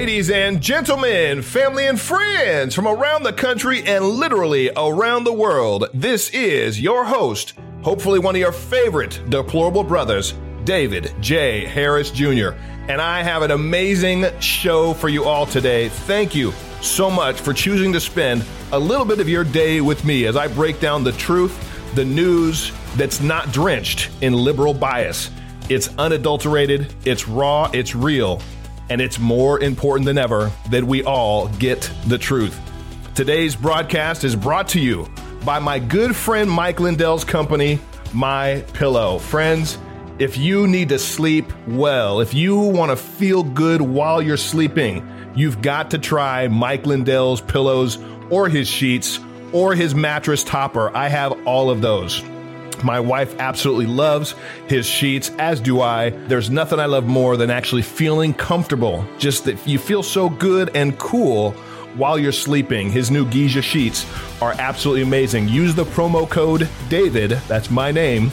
Ladies and gentlemen, family and friends from around the country and literally around the world, this is your host, hopefully one of your favorite deplorable brothers, David J. Harris Jr. And I have an amazing show for you all today. Thank you so much for choosing to spend a little bit of your day with me as I break down the truth, the news that's not drenched in liberal bias. It's unadulterated, it's raw, it's real, and it's more important than ever that we all get the truth. Today's broadcast is brought to you by my good friend Mike Lindell's company, My Pillow. Friends, if you need to sleep well, if you want to feel good while you're sleeping, you've got to try Mike Lindell's pillows or his sheets or his mattress topper. I have all of those. My wife absolutely loves his sheets, as do I. There's nothing I love more than actually feeling comfortable. Just that you feel so good and cool while you're sleeping. His new Giza sheets are absolutely amazing. Use the promo code DAVID, that's my name,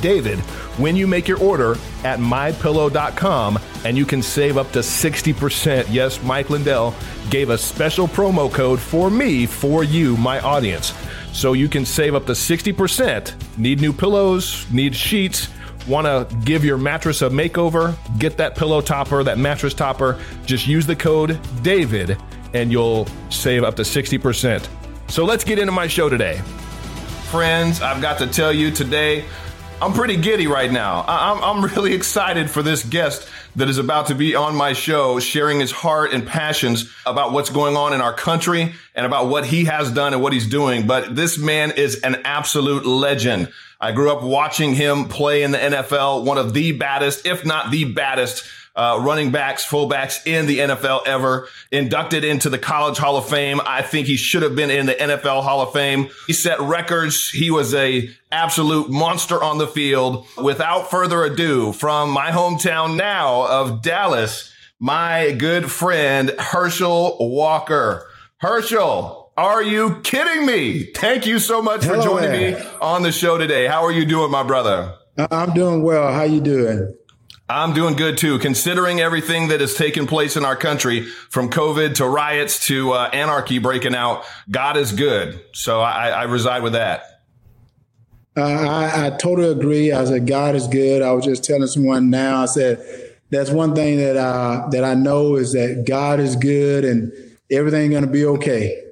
David, when you make your order at mypillow.com and you can save up to 60%. Yes, Mike Lindell gave a special promo code for me, for you, my audience. So you can save up to 60%. Need new pillows, need sheets, want to give your mattress a makeover, get that pillow topper, that mattress topper, just use the code DAVID and you'll save up to 60%. So let's get into my show today. Friends, I've got to tell you today, I'm pretty giddy right now. I'm, I'm really excited for this guest that is about to be on my show, sharing his heart and passions about what's going on in our country and about what he has done and what he's doing. But this man is an absolute legend. I grew up watching him play in the NFL, one of the baddest, if not the baddest uh, running backs, fullbacks in the NFL ever. Inducted into the College Hall of Fame. I think he should have been in the NFL Hall of Fame. He set records. He was a absolute monster on the field. Without further ado, from my hometown now of Dallas, my good friend Herschel Walker. Herschel, are you kidding me? Thank you so much for joining there. me on the show today. How are you doing, my brother? I'm doing well. How you doing? I'm doing good too, considering everything that has taken place in our country from COVID to riots to uh, anarchy breaking out. God is good. So I, I reside with that. Uh, I, I totally agree. I said God is good. I was just telling someone now. I said that's one thing that I, that I know is that God is good and everything going to be okay.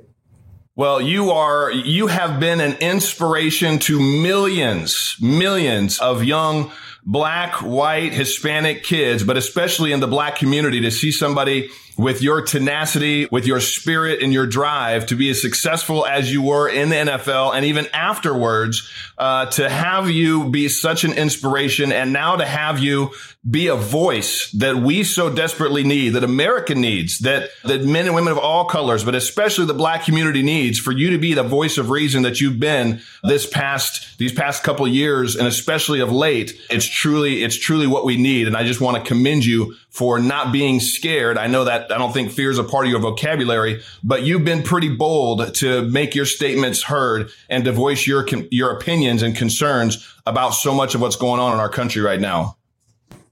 Well, you are, you have been an inspiration to millions, millions of young black, white, Hispanic kids, but especially in the black community to see somebody with your tenacity, with your spirit and your drive to be as successful as you were in the NFL and even afterwards, uh, to have you be such an inspiration and now to have you be a voice that we so desperately need, that America needs, that, that men and women of all colors, but especially the black community needs for you to be the voice of reason that you've been this past, these past couple years and especially of late. It's truly, it's truly what we need. And I just want to commend you for not being scared. I know that I don't think fear is a part of your vocabulary, but you've been pretty bold to make your statements heard and to voice your, your opinions and concerns about so much of what's going on in our country right now.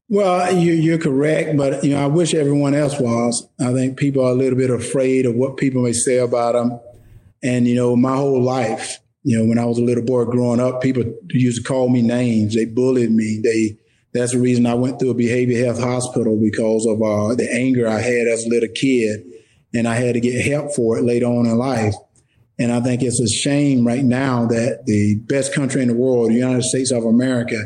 Well, you, you're correct, but you know I wish everyone else was. I think people are a little bit afraid of what people may say about them, and you know my whole life, you know when I was a little boy growing up, people used to call me names. They bullied me. They that's the reason I went through a behavior health hospital because of uh, the anger I had as a little kid, and I had to get help for it later on in life. And I think it's a shame right now that the best country in the world, the United States of America,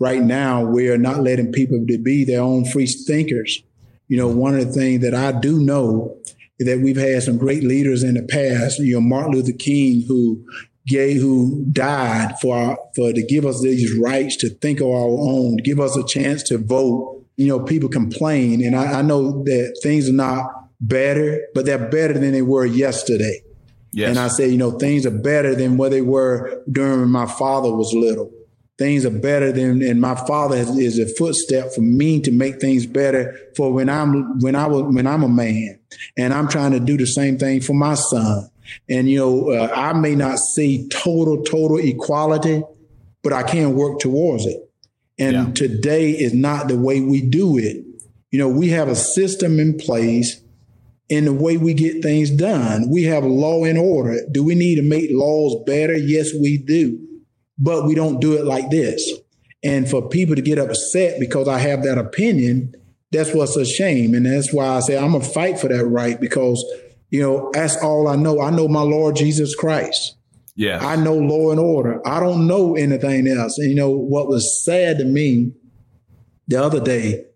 right now we are not letting people to be their own free thinkers. You know, one of the things that I do know is that we've had some great leaders in the past. You know, Martin Luther King, who gay who died for our, for to give us these rights to think of our own, give us a chance to vote. You know, people complain, and I, I know that things are not better, but they're better than they were yesterday. Yes. And I say, you know, things are better than what they were during when my father was little. Things are better than, and my father is, is a footstep for me to make things better for when I'm when I was when I'm a man, and I'm trying to do the same thing for my son. And you know, uh, I may not see total total equality, but I can work towards it. And Yeah. today is not the way we do it. You know, we have a system in place in the way we get things done. We have law and order. Do we need to make laws better? Yes, we do. But we don't do it like this. And for people to get upset because I have that opinion, that's what's a shame. And that's why I say I'm going to fight for that right because, you know, that's all I know. I know my Lord Jesus Christ. Yeah. I know law and order. I don't know anything else. And, you know, what was sad to me the other day,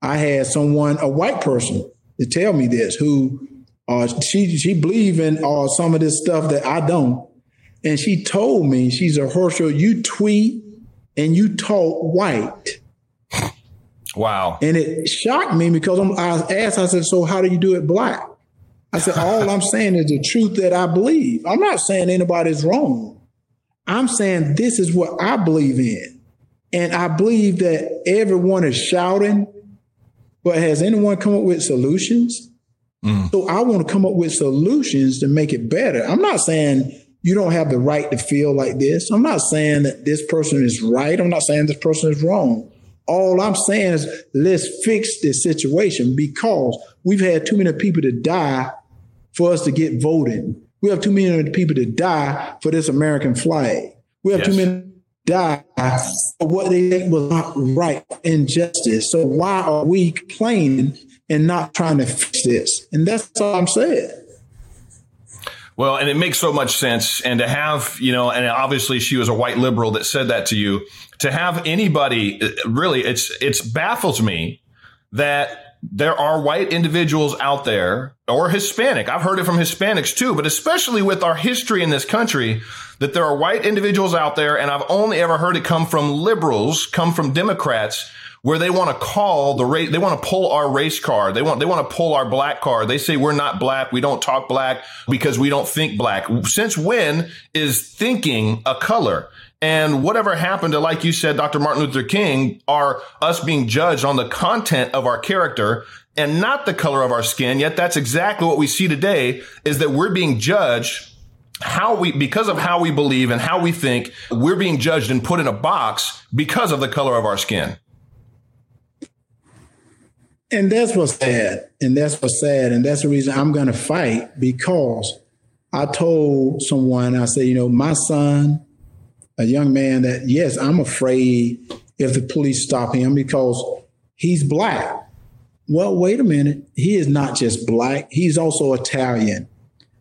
I had someone, a white person, to tell me this who uh, she she believe in uh, some of this stuff that I don't. And she told me, she's a Herschel, you tweet and you talk white. Wow. And it shocked me because I'm, I asked, I said, so how do you do it black? I said, all I'm saying is the truth that I believe. I'm not saying anybody's wrong. I'm saying this is what I believe in. And I believe that everyone is shouting, but has anyone come up with solutions? Mm. So I want to come up with solutions to make it better. I'm not saying you don't have the right to feel like this. I'm not saying that this person is right. I'm not saying this person is wrong. All I'm saying is let's fix this situation because we've had too many people to die for us to get voted. We have too many people to die for this American flag. We have yes. too many die for what they think was not right and justice. So why are we complaining and not trying to fix this? And that's all I'm saying. Well, and it makes so much sense. And to have, you know, and obviously she was a white liberal that said that to you. To have anybody really, it's it's baffles me that there are white individuals out there or Hispanic. I've heard it from Hispanics too, but especially with our history in this country, that there are white individuals out there, and I've only ever heard it come from liberals, come from Democrats where they want to call the race, they want to pull our race card. They want, they want to pull our black card. They say we're not black. We don't talk black because we don't think black. Since when is thinking a color? And whatever happened to, like you said, Dr. Martin Luther King, are us being judged on the content of our character and not the color of our skin. Yet that's exactly what we see today is that we're being judged how we, because of how we believe and how we think, we're being judged and put in a box because of the color of our skin. And that's what's sad. And that's what's sad. And that's the reason I'm going to fight because I told someone, I said, you know, my son, a young man that, yes, I'm afraid if the police stop him because he's black. Well, wait a minute. He is not just black, he's also Italian,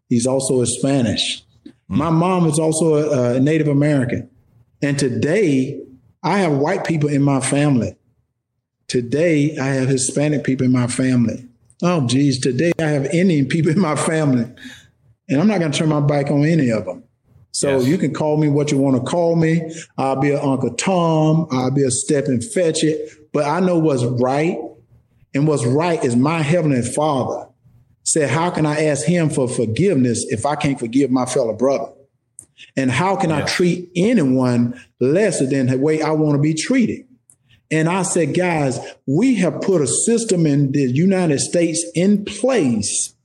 he's also a Spanish. Mm. My mom is also a, a Native American. And today, I have white people in my family. Today, I have Hispanic people in my family. Oh, geez, today I have Indian people in my family. And I'm not going to turn my back on any of them. So yes. you can call me what you want to call me. I'll be an Uncle Tom. I'll be a step and fetch it. But I know what's right. And what's right is my heavenly father said, How can I ask him for forgiveness if I can't forgive my fellow brother? And how can. I treat anyone lesser than the way I want to be treated? And I said, guys, we have put a system in the United States in place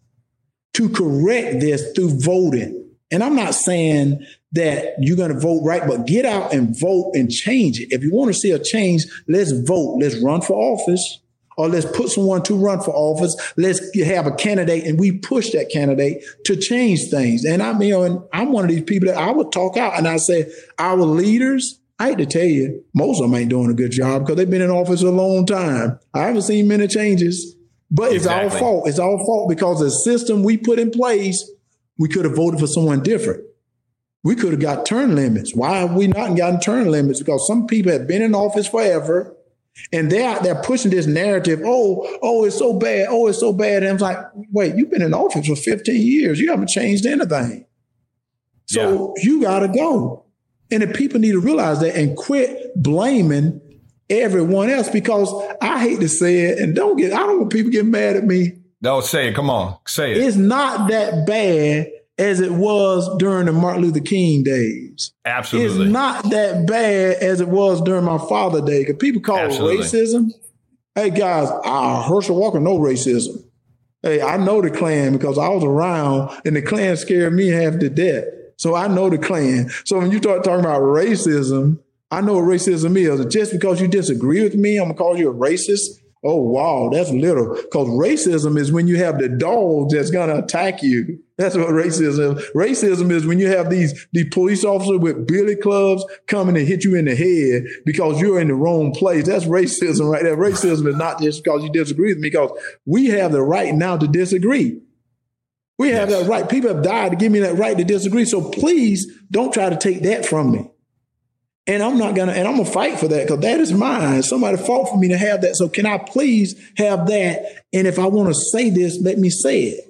to correct this through voting. And I'm not saying that you're going to vote right, but get out and vote and change it. If you want to see a change, let's vote. Let's run for office or let's put someone to run for office. Let's have a candidate and we push that candidate to change things. And I'm, you know, and I'm one of these people that I would talk out and I say, our leaders, I hate to tell you, most of them ain't doing a good job because they've been in office a long time. I haven't seen many changes, but it's exactly. our fault. It's our fault because the system we put in place, we could have voted for someone different. We could have got term limits. Why have we not gotten term limits? Because some people have been in office forever and they're out there pushing this narrative, oh, oh, it's so bad, oh, it's so bad. And I'm like, wait, you've been in office for 15 years. You haven't changed anything. So yeah. you gotta go. And the people need to realize that and quit blaming everyone else because I hate to say it, and don't get I don't want people getting mad at me. No, say it. Come on. Say it. It's not that bad as it was during the Martin Luther King days. Absolutely. It's not that bad as it was during my father day. Because people call Absolutely. it racism. Hey guys, uh, Herschel Walker, no racism. Hey, I know the Klan because I was around and the Klan scared me half to death. So I know the Klan. So when you start talking about racism, I know what racism is. Just because you disagree with me, I'm gonna call you a racist. Oh, wow, that's little. Because racism is when you have the dog that's going to attack you. That's what racism is. Racism is when you have these, these police officers with billy clubs coming to hit you in the head because you're in the wrong place. That's racism right there. Racism is not just because you disagree with me, because we have the right now to disagree. We have yes. that right. People have died to give me that right to disagree. So please don't try to take that from me. And I'm not gonna, and I'm gonna fight for that because that is mine. Somebody fought for me to have that. So can I please have that? And if I want to say this, let me say it.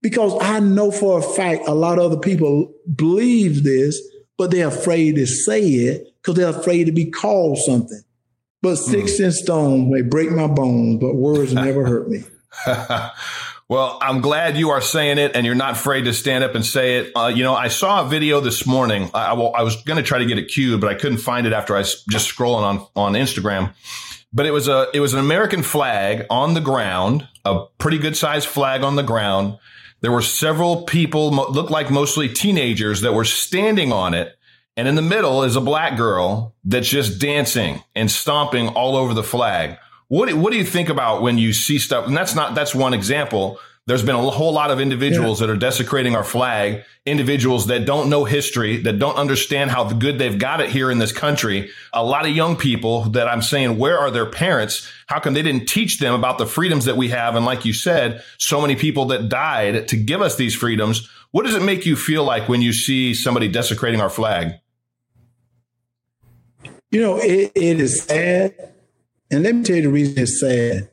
Because I know for a fact a lot of other people believe this, but they're afraid to say it because they're afraid to be called something. But sticks mm. and stones may break my bones, but words never hurt me. Well, I'm glad you are saying it and you're not afraid to stand up and say it. Uh, you know, I saw a video this morning. I, I was going to try to get it queued, but I couldn't find it after I was just scrolling on, on Instagram. But it was a, it was an American flag on the ground, a pretty good sized flag on the ground. There were several people, looked like mostly teenagers that were standing on it. And in the middle is a black girl that's just dancing and stomping all over the flag. What what do you think about when you see stuff? And that's not that's one example. There's been a whole lot of individuals yeah. that are desecrating our flag, individuals that don't know history, that don't understand how good they've got it here in this country. A lot of young people that I'm saying, where are their parents? How come they didn't teach them about the freedoms that we have? And like you said, so many people that died to give us these freedoms. What does it make you feel like when you see somebody desecrating our flag? You know, it, it is sad and let me tell you the reason it's sad.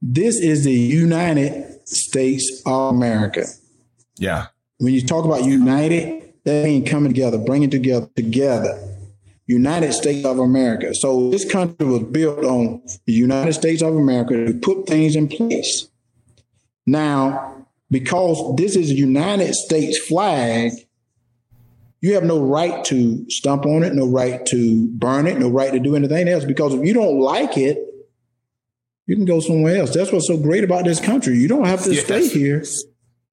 This is the United States of America. Yeah. When you talk about united, that means coming together, bringing together together. United States of America. So this country was built on the United States of America to put things in place. Now, because this is a United States flag, you have no right to stump on it, no right to burn it, no right to do anything else. Because if you don't like it, you can go somewhere else. That's what's so great about this country. You don't have to yes. stay here.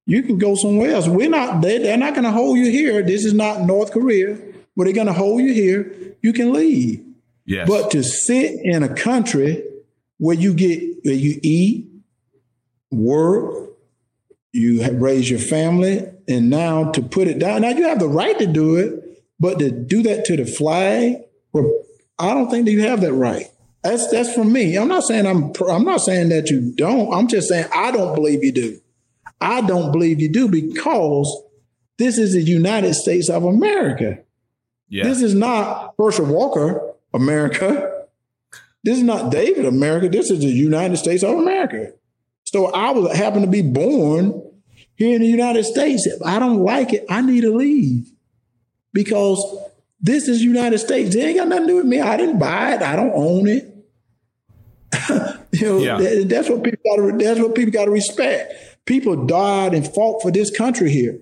You can go somewhere else. We're not, they, they're not going to hold you here. This is not North Korea, but they're going to hold you here. You can leave. Yes. But to sit in a country where you get, where you eat, work, you raise your family, and now to put it down. Now you have the right to do it, but to do that to the flag, well, I don't think that you have that right. That's that's from me. I'm not saying I'm I'm not saying that you don't. I'm just saying I don't believe you do. I don't believe you do because this is the United States of America. Yeah. This is not Herschel Walker America. This is not David America. This is the United States of America. So I was happen to be born here in the United States. If I don't like it, I need to leave because this is United States. It ain't got nothing to do with me. I didn't buy it. I don't own it. you know, yeah. that, that's what people got to. That's what people got to respect. People died and fought for this country here.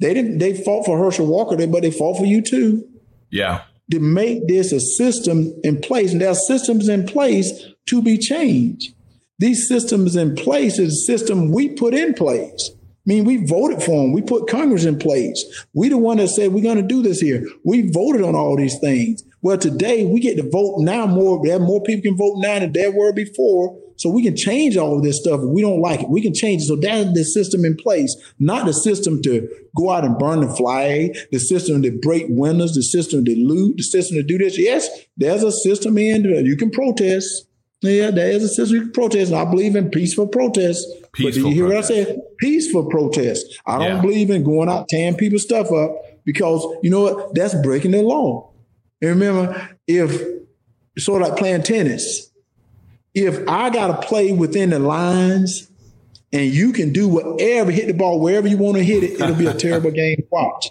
They didn't. They fought for Herschel Walker, but they fought for you too. Yeah. To make this a system in place, and there are systems in place to be changed. These systems in place is a system we put in place. I mean, we voted for them. We put Congress in place. We the one that said we're going to do this here. We voted on all these things. Well, today we get to vote now more. There more people can vote now than there were before. So we can change all of this stuff. We don't like it, we can change it. So that's the system in place, not the system to go out and burn the flag, the system to break windows, the system to loot, the system to do this. Yes, there's a system in. You can protest. Yeah, there is a system you can protest. I believe in peaceful protest. Peaceful but you hear protest. what I said? Peaceful protest. I don't yeah. believe in going out tearing people's stuff up because you know what? That's breaking the law. And remember, if sort of like playing tennis, if I gotta play within the lines and you can do whatever, hit the ball wherever you want to hit it, it'll be a terrible game to watch.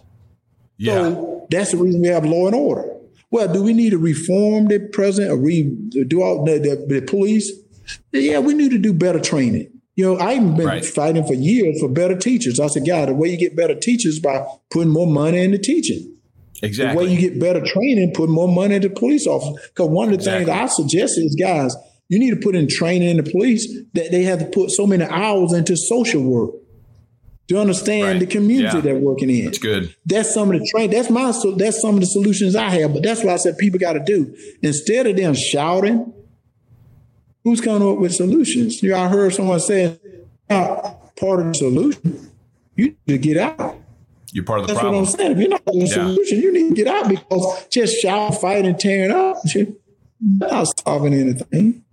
Yeah. So that's the reason we have law and order. Well, do we need to reform the president or re, do all the, the, the, police? Yeah, we need to do better training. You know, I've been right. fighting for years for better teachers. I said, God, the way you get better teachers by putting more money into teaching. Exactly. The way you get better training, put more money into police officers. Because one of the exactly. things I suggest is, guys, you need to put in training in the police that they have to put so many hours into social work to understand right. the community yeah. they're working in. That's good. That's some of the train. That's my. So that's some of the solutions I have. But that's what I said people got to do instead of them shouting Who's coming up with solutions? You know, I heard someone say, part of the solution. You need to get out. You're part of the That's problem. what I'm saying. If you're not the Yeah. solution, you need to get out because just shout, fight, and tearing up, you're not solving anything.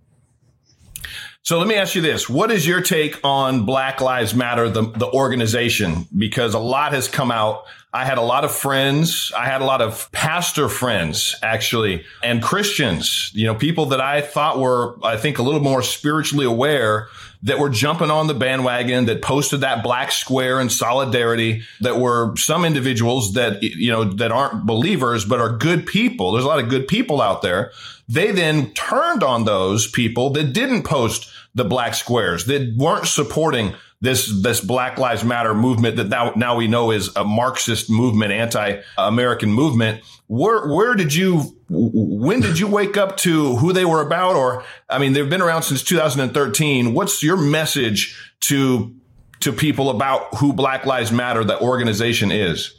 So let me ask you this. What is your take on Black Lives Matter, the, the organization? Because a lot has come out. I had a lot of friends. I had a lot of pastor friends, actually, and Christians, you know, people that I thought were, I think, a little more spiritually aware that were jumping on the bandwagon, that posted that black square in solidarity, that were some individuals that, you know, that aren't believers, but are good people. There's a lot of good people out there. They then turned on those people that didn't post the black squares, that weren't supporting this this Black Lives Matter movement that now, now we know is a Marxist movement, anti-American movement. Where where did you when did you wake up to who they were about? Or I mean, they've been around since 2013. What's your message to to people about who Black Lives Matter, the organization, is?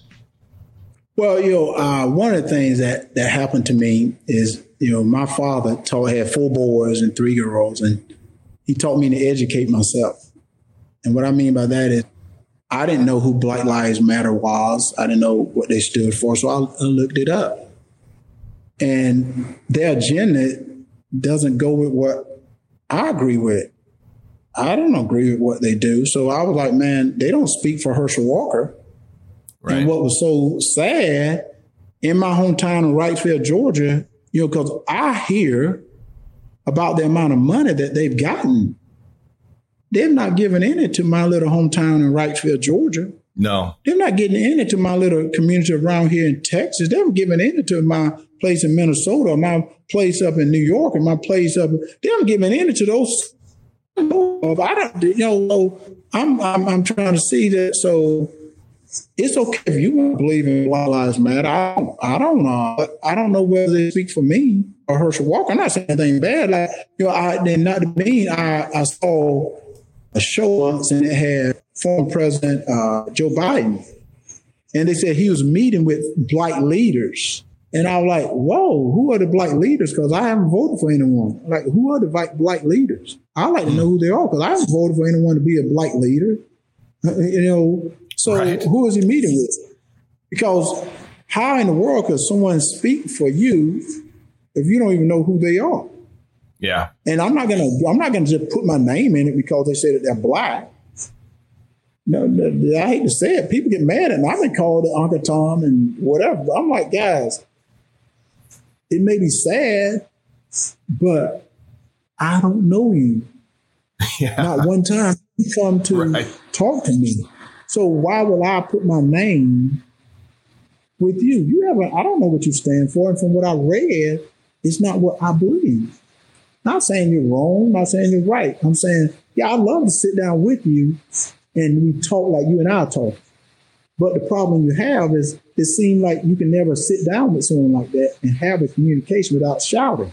Well, you know, uh, one of the things that that happened to me is, you know, my father taught had four boys and three girls, and he taught me to educate myself. And what I mean by that is, I didn't know who Black Lives Matter was. I didn't know what they stood for, so I, I looked it up. And their agenda doesn't go with what I agree with. I don't agree with what they do. So I was like, man, they don't speak for Herschel Walker. Right. And what was so sad in my hometown of Wrightsville, Georgia, you know, because I hear about the amount of money that they've gotten. They're not giving any to my little hometown in Wrightsville, Georgia. No. They're not getting any to my little community around here in Texas. They're giving any to my place in Minnesota, my place up in New York, and my place up. They're giving any to those. I don't, you know, I'm, I'm, I'm trying to see that. So it's okay if you want to believe in Black Lives Matter. I don't, I don't know. I don't know whether they speak for me or Herschel Walker. I'm not saying anything bad. Like, you know, I did not mean I, I saw a show once and it had former President uh, Joe Biden. And they said he was meeting with black leaders. And I was like, whoa, who are the black leaders? Because I haven't voted for anyone. Like, who are the black, black leaders? I like to know who they are because I haven't voted for anyone to be a black leader. Uh, You know, so Right. who is he meeting with? Because how in the world could someone speak for you if you don't even know who they are? Yeah. And I'm not gonna I'm not gonna just put my name in it because they said that they're black. No, I hate to say it. People get mad at me. I've been called Uncle Tom and whatever. I'm like, guys, it may be sad, but I don't know you. Yeah. Not one time you come to Right. talk to me. So why will I put my name with you? You haven't. I don't know what you stand for, and from what I read, it's not what I believe. Not saying you're wrong. Not saying you're right. I'm saying, yeah, I'd love to sit down with you and we talk like you and I talk. But the problem you have is it seems like you can never sit down with someone like that and have a communication without shouting.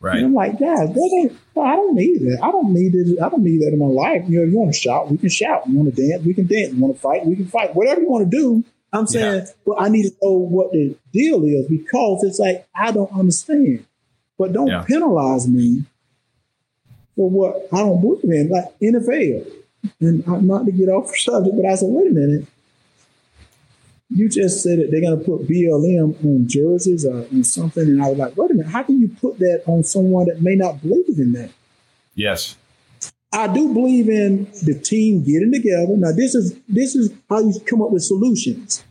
Right. And I'm like, guys, that ain't, well, I don't need that. I don't need it. I don't need that in my life. You know, if you want to shout, we can shout. You want to dance, we can dance. You want to fight, we can fight. Whatever you want to do. I'm saying, well, I need to know what the deal is because it's like I don't understand. But don't Yeah. penalize me for what I don't believe in, like NFL. And I'm not to get off the subject, but I said, wait a minute. You just said that they're going to put BLM on jerseys or on something. And I was like, wait a minute, how can you put that on someone that may not believe in that? Yes. I do believe in the team getting together. Now, this is this is how you come up with solutions.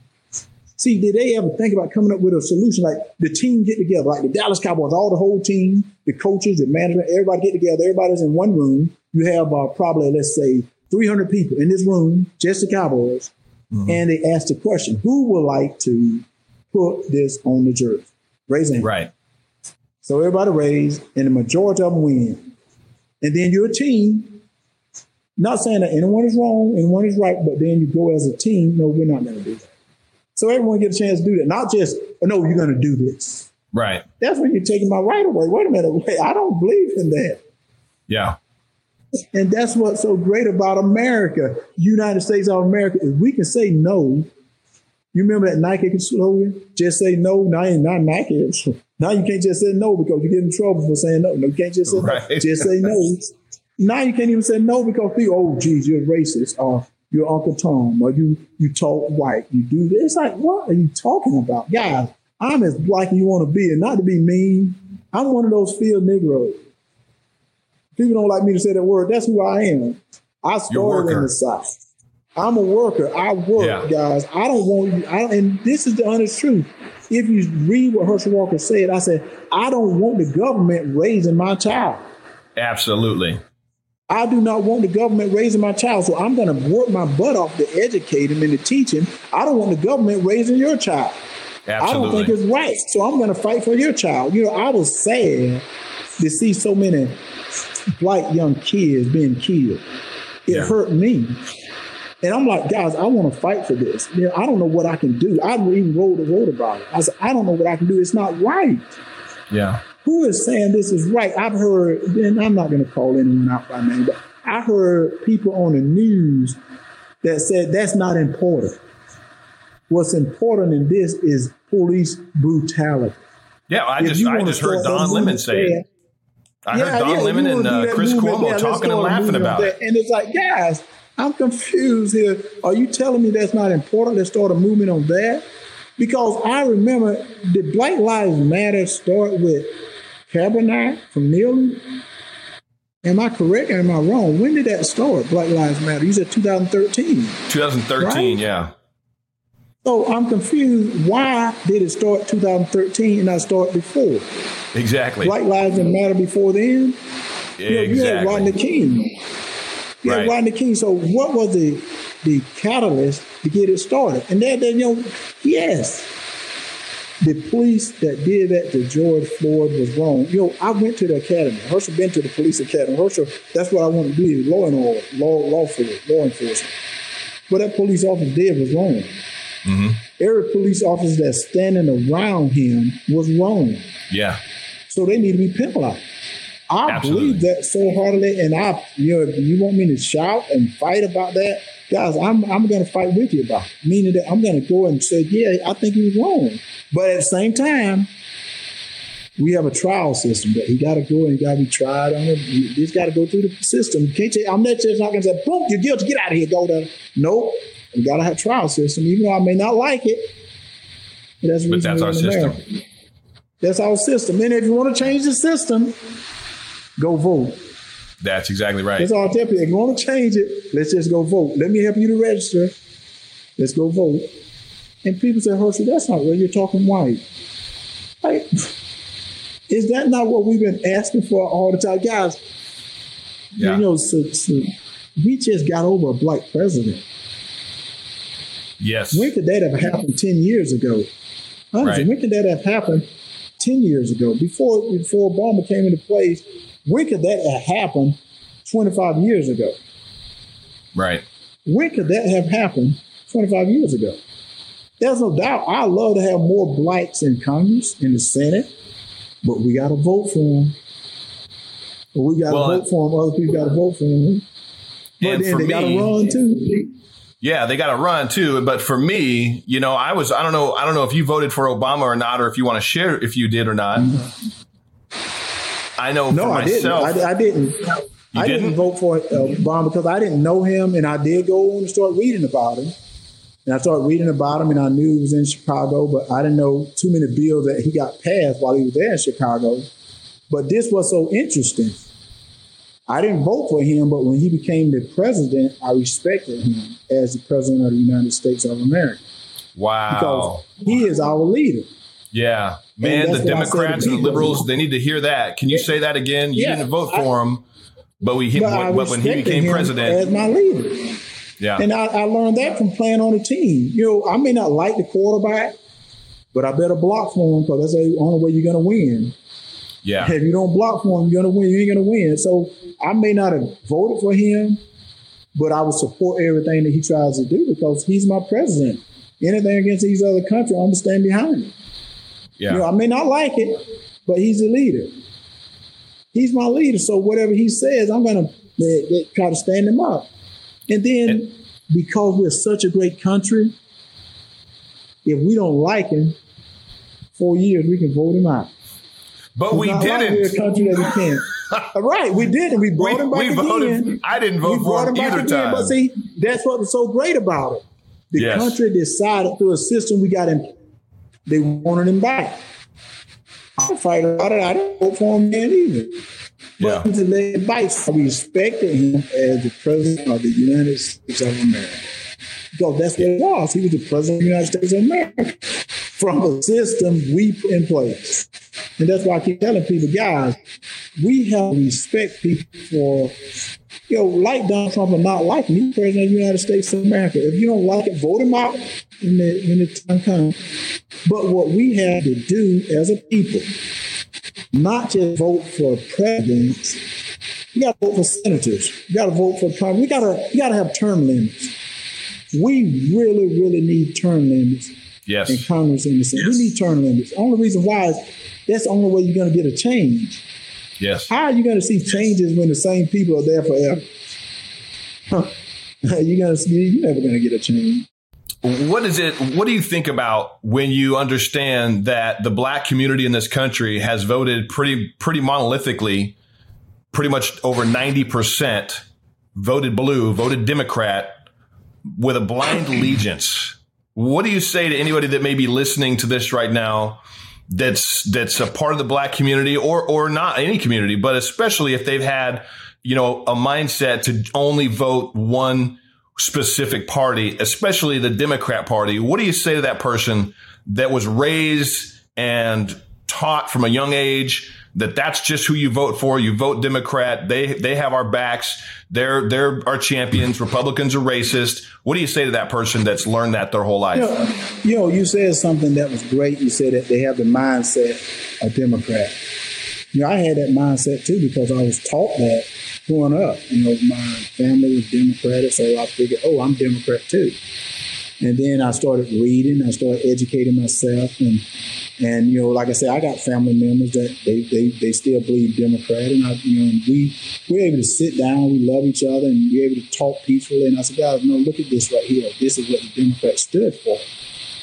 See, did they ever think about coming up with a solution like the team get together, like the Dallas Cowboys, all the whole team, the coaches, the management, everybody get together, everybody's in one room. You have uh, probably, let's say, 300 people in this room, just the Cowboys, and they ask the question, who would like to put this on the jersey? Raise hand. Right. So everybody raised, and the majority of them win. And then you're a team. Not saying that anyone is wrong, anyone is right, but then you go as a team. No, we're not going to do that. So everyone get a chance to do that. Not just, oh, no, you're going to do this. Right. That's when you're taking my right away. Wait a minute, wait, I don't believe in that. Yeah. And that's what's so great about America, United States of America, is we can say no. You remember that Nike slogan? Just say no. Now ain't not Nike. Now you can't just say no because you get in trouble for saying no. No, you can't just say right. no. Just say no. Now you can't even say no because people, oh, geez, you're racist, or you're Uncle Tom, or you you talk white, you do this. It's like, what are you talking about, guys? I'm as black as you want to be, and not to be mean. I'm one of those field Negroes. People don't like me to say that word. That's who I am. I started in the South. I'm a worker. I work, yeah. guys. I don't want you. I, and this is the honest truth. If you read what Herschel Walker said, I said, I don't want the government raising my child. Absolutely. I do not want the government raising my child, so I'm going to work my butt off to educate him and to teach him. I don't want the government raising your child. Absolutely. I don't think it's right, so I'm going to fight for your child. You know, I was sad to see so many black young kids being killed. It yeah. hurt me. And I'm like, guys, I want to fight for this. You know, I don't know what I can do. I even wrote a wrote about it. I said, I don't know what I can do. It's not right. Yeah. Who is saying this is right? I've heard, and I'm not going to call anyone out by name, but I heard people on the news that said that's not important. What's important in this is police brutality. Yeah, I just I just heard Don Lemon say it. I yeah, heard Don yeah, Lemon and uh, Chris Cuomo yeah, talking and laughing about it. And it's like, guys, I'm confused here. Are you telling me that's not important? Let's start a movement on that? Because I remember, did Black Lives Matter start with Kaepernick from kneeling? Am I correct or am I wrong? When did that start, Black Lives Matter? You said 2013. 2013, right? yeah. So I'm confused. Why did it start 2013 and not start before? Exactly. Black Lives Matter before then? Yeah, you, you had Rodney King. You right. had Rodney King. So what was the the catalyst to get it started? And then, then you know, yes, the police that did that to George Floyd was wrong. You know, I went to the academy. Herschel been to the police academy. Herschel, that's what I want to be, law and order, law, law, law enforcement. What that police officer did was wrong. Mm-hmm. Every police officer that's standing around him was wrong. Yeah. So they need to be penalized. I Absolutely. believe that so heartily, and I, you know, if you want me to shout and fight about that, guys, I'm I'm going to fight with you about it. Meaning that I'm going to go and say, yeah, I think he was wrong, but at the same time, we have a trial system that he got to go and got to be tried on it. He's got to go through the system. You can't say, I'm not just not going to say, boom, you're guilty, get out of here, go there. Nope. We got to have trial system, even though I may not like it. But that's, but that's our system. That's our system. And if you want to change the system, go vote. That's exactly right. That's all people. If you want to change it, let's just go vote. Let me help you to register. Let's go vote. And people say, Herschel, that's not real. You're talking white. Like, is that not what we've been asking for all the time? Guys, yeah. you know, so, so we just got over a black president. Yes. When could that have happened 10 years ago? Honestly, right. when could that have happened 10 years ago? Before, before Obama came into place, when could that have happened 25 years ago? Right. When could that have happened 25 years ago? There's no doubt. I love to have more blacks in Congress, in the Senate, but we got to vote for them. But we got to well, vote for them. Other people got to vote for them. But then they got to run too. Yeah, they got to run too. But for me, you know, I was, I don't know, I don't know if you voted for Obama or not, or if you want to share if you did or not. Mm-hmm. I know no, I myself, didn't. I, I didn't. I didn't? didn't? vote for uh, Obama because I didn't know him, and I did go on and start reading about him. And I started reading about him, and I knew he was in Chicago, but I didn't know too many bills that he got passed while he was there in Chicago. But this was so interesting. I didn't vote for him, but when he became the president, I respected him as the president of the United States of America. Wow. Because he is our leader. Yeah. Man, the Democrats and the liberals, they need to hear that. Can you say that again? You yeah, didn't vote for him, but we but, when, but when he became president as my leader. Yeah. And I, I, learned that from playing on a team. You know, I may not like the quarterback, but I better block for him because that's the only way you're gonna win. Yeah. If you don't block for him, you're gonna win. You ain't gonna win. So I may not have voted for him, but I would support everything that he tries to do because he's my president. Anything against these other countries, I'm gonna stand behind him. Yeah. You know, I may not like it, but he's a leader. He's my leader. So whatever he says, I'm going to try to stand him up. And then and, because we're such a great country, if we don't like him, four years, we can vote him out. But we didn't. Like we're a country that we can't. right, we did, and we brought we, him back we voted, again. I didn't vote for him either again, time. But see, that's what was so great about it. The yes. country decided through a system we got in, they wanted him back. I didn't fight about it. I didn't vote for him then either. Yeah. But to lay advice, I respected him as the president of the United States of America. Because that's what it was. He was the president of the United States of America from a system we put in place. And that's why I keep telling people, guys, we have to respect people for, you know, like Donald Trump or not like him. He's president of the United States of America. If you don't like it, vote him out when the, when the time comes. But what we have to do as a people, not just vote for presidents, we got to vote for senators. We got to vote for Congress. We got to, we got to have term limits. We really, really need term limits yes. in Congress in the Senate. Yes. We need term limits. The only reason why is that's the only way you're going to get a change. Yes. How are you going to see changes when the same people are there forever? Huh. you're going to you're never going to get a change. What is it? What do you think about when you understand that the black community in this country has voted pretty pretty monolithically, pretty much over ninety percent voted blue, voted Democrat with a blind allegiance? What do you say to anybody that may be listening to this right now that's that's a part of the black community or or not any community, but especially if they've had, you know, a mindset to only vote one specific party, especially the Democrat Party. What do you say to that person that was raised and taught from a young age that that's just who you vote for. You vote Democrat. They they have our backs. They're they're our champions. Republicans are racist. What do you say to that person that's learned that their whole life? You know, you, know, you said something that was great. You said that they have the mindset of Democrat. You know, I had that mindset too because I was taught that growing up. You know, my family was Democratic, so I figured, oh, I'm Democrat too. And then I started reading, I started educating myself. And, and you know, like I said, I got family members that they, they, they still believe Democrat. And, I, you know, we, we're able to sit down, we love each other, and we're able to talk peacefully. And I said, guys, no, look at this right here. This is what the Democrats stood for.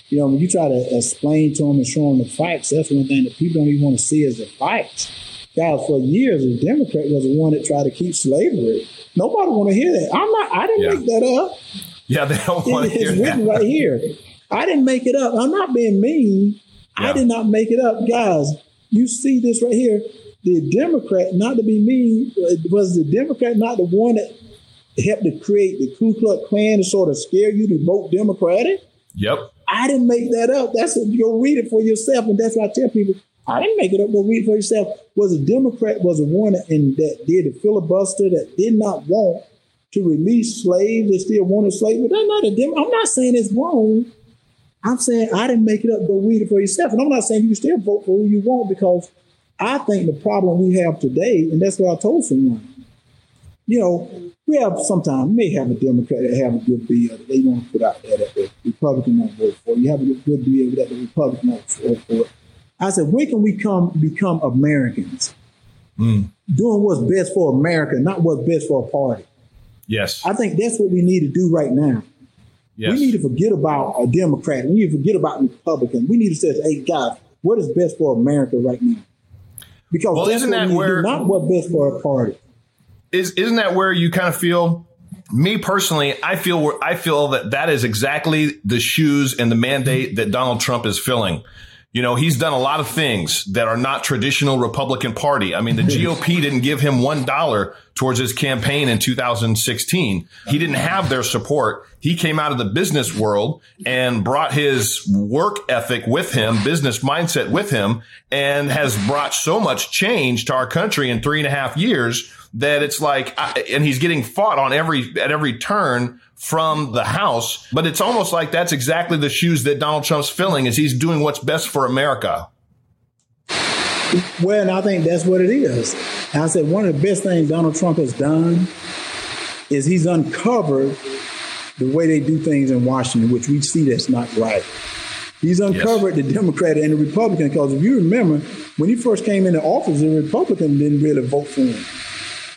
You know, when you try to explain to them and show them the facts, that's one thing that people don't even want to see as the facts. Guys, for years, the Democrat was the one that tried to keep slavery. Nobody want to hear that. I'm not. I didn't yeah. make that up. Yeah, they don't want to hear It's written right here. I didn't make it up. I'm not being mean. Yeah. I did not make it up. Guys, you see this right here. The Democrat, not to be mean, was the Democrat not the one that helped to create the Ku Klux Klan to sort of scare you to vote Democratic? Yep. I didn't make that up. That's a, go read it for yourself, and that's why I tell people I didn't make it up. Go read it for yourself. Was a Democrat was the one that, and that did the filibuster that did not want to release slaves that still wanted slavery. That's not a dem- I'm not saying it's wrong. I'm saying I didn't make it up. Go read it for yourself. And I'm not saying you still vote for who you want because I think the problem we have today, and that's what I told someone. You know, we have sometimes may have a Democrat that have a good bill that they want to put out there that the Republican won't vote for. You have a good bill that the Republican won't vote for. I said, when can we come become Americans? Mm. Doing what's best for America, not what's best for a party. Yes. I think that's what we need to do right now. Yes. We need to forget about a Democrat. We need to forget about Republican. We need to say, hey, guys, what is best for America right now? Because well, isn't that where not what best for a party? Is isn't that where you kind of feel? Me personally, I feel I feel that that is exactly the shoes and the mandate that Donald Trump is filling. You know, he's done a lot of things that are not traditional Republican Party. I mean, the GOP didn't give him one dollar towards his campaign in 2016. He didn't have their support. He came out of the business world and brought his work ethic with him, business mindset with him, and has brought so much change to our country in three and a half years that it's like, and he's getting fought on every, at every turn from the House. But it's almost like that's exactly the shoes that Donald Trump's filling is he's doing what's best for America. Well, and I think that's what it is. And I said one of the best things Donald Trump has done is he's uncovered the way they do things in Washington, which we see that's not right. He's uncovered yes. the Democrat and the Republican because if you remember, when he first came into office, the Republican didn't really vote for him.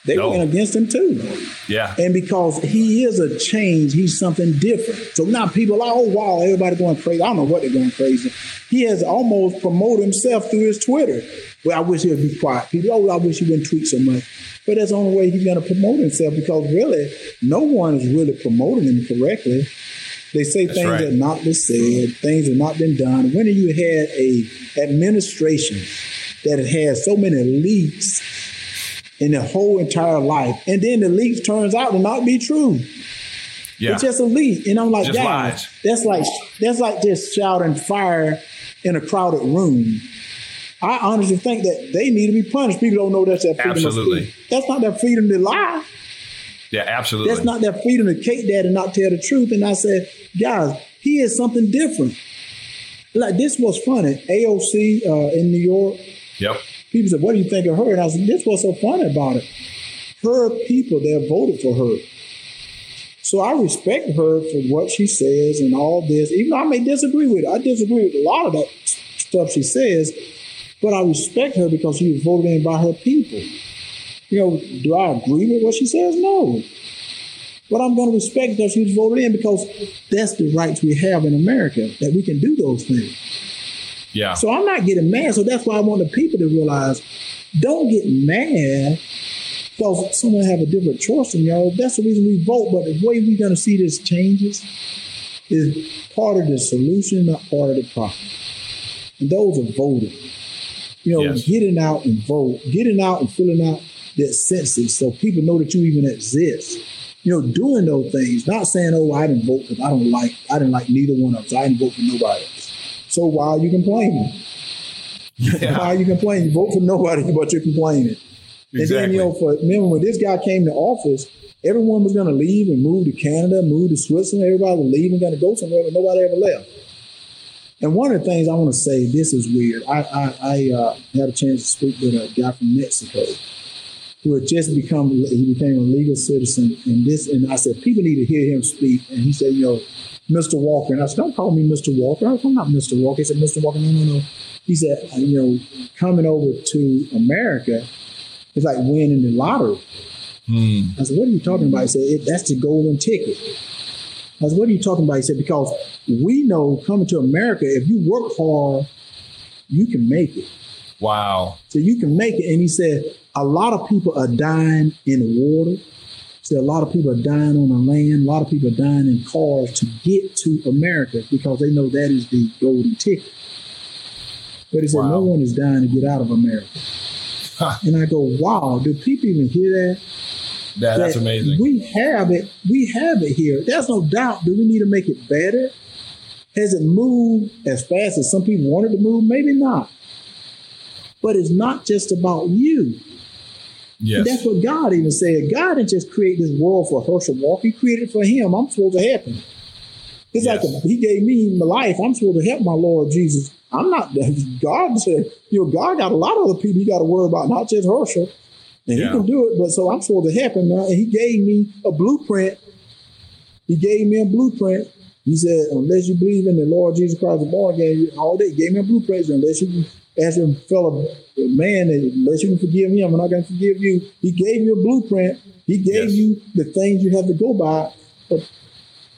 They no. went against him too. Yeah. And because he is a change, he's something different. So now people are oh wow, everybody going crazy. I don't know what they're going crazy. He has almost promoted himself through his Twitter. Well, I wish he would be quiet. People, oh, I wish he wouldn't tweet so much. But that's the only way he's going to promote himself because really, no one is really promoting him correctly. They say that's things right. that not been said, things have not been done. When you had a administration that had so many leaks in their whole entire life, and then the leaks turns out to not be true. Yeah. It's just a leak. And I'm like, just guys, that's like that's like just shouting fire in a crowded room. I honestly think that they need to be punished. People don't know that's their freedom absolutely. That's not their freedom to lie. Yeah, absolutely. That's not their freedom to cake that and not tell the truth. And I said, guys, he is something different. Like this was funny. AOC uh, in New York. Yep. People said, "What do you think of her?" And I said, "This was so funny about it. Her people, they voted for her." So I respect her for what she says and all this, even though I may disagree with it. I disagree with a lot of that stuff she says, but I respect her because she was voted in by her people. You know, do I agree with what she says? No. But I'm going to respect because she was voted in because that's the rights we have in America, that we can do those things. Yeah. So I'm not getting mad. So that's why I want the people to realize don't get mad because someone have a different choice than y'all. That's the reason we vote. But the way we're going to see this changes is part of the solution, not part of the problem. And those are voting. You know, yes. getting out and vote, getting out and filling out that census so people know that you even exist. You know, doing those things, not saying, "Oh, I didn't vote because I don't like, I didn't like neither one of them, I didn't vote for nobody." So why are you complaining? Yeah. why are you complaining? You vote for nobody, but you're complaining. Exactly. And then, you know, for remember when this guy came to office, everyone was going to leave and move to Canada, move to Switzerland. Everybody was leaving, going to go somewhere, but nobody ever left. And one of the things I want to say, this is weird. I I, I uh, had a chance to speak with a guy from Mexico who had just become he became a legal citizen, and this and I said people need to hear him speak, and he said, you know, Mr. Walker. And I said, don't call me Mr. Walker. I'm not Mr. Walker. He said, Mr. Walker, no, no, no. He said, you know, coming over to America is like winning the lottery. Hmm. I said, what are you talking about? He said, that's the golden ticket. I said, what are you talking about? He said, because we know coming to America, if you work hard, you can make it. Wow. So you can make it. And he said, a lot of people are dying in the water. See, a lot of people are dying on the land. A lot of people are dying in cars to get to America because they know that is the golden ticket. But he said wow. no one is dying to get out of America. and I go, wow, do people even hear that? Yeah, that that's amazing. We have it. We have it here. There's no doubt. Do we need to make it better? Has it moved as fast as some people wanted to move? Maybe not. But it's not just about you. Yes. That's what God even said. God didn't just create this world for Herschel Walker. He created it for him. I'm supposed to help him. It's yes. like a, he gave me my life. I'm supposed to help my Lord Jesus. I'm not, God said, you know, God got a lot of other people you got to worry about, not just Herschel. And yeah. he can do it, but so I'm supposed to help him now. And he gave me a blueprint. He gave me a blueprint. He said, unless you believe in the Lord Jesus Christ, the born again, all day, he gave me a blueprint. Unless you ask a fellow man, unless you can forgive him, I'm not going to forgive you. He gave you a blueprint. He gave yes. you the things you have to go by. But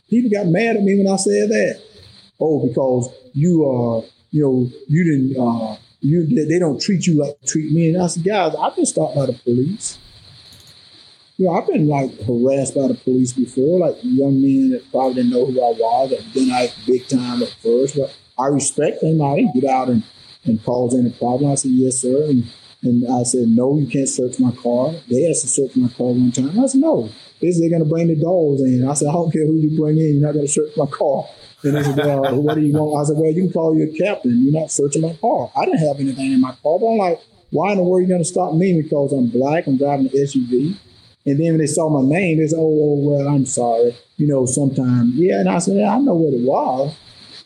people got mad at me when I said that. Oh, because you are, uh, you know, you didn't, uh, you they don't treat you like treat me. And I said, guys, I've been stopped by the police. You know, I've been like harassed by the police before, like young men that probably didn't know who I was, that been out big time at first. But I respect them. I didn't get out and and cause any problem? I said, yes, sir. And, and I said, no, you can't search my car. They asked to search my car one time. I said, no. They said they're going to bring the dogs in. I said, I don't care who you bring in. You're not going to search my car. And they said, well, what do you want? I said, well, you can call your captain. You're not searching my car. I didn't have anything in my car. But I'm like, why in the world are you going to stop me? Because I'm black, I'm driving an SUV. And then when they saw my name, they said, oh, oh well, I'm sorry. You know, sometimes, yeah. And I said, yeah, I know what it was.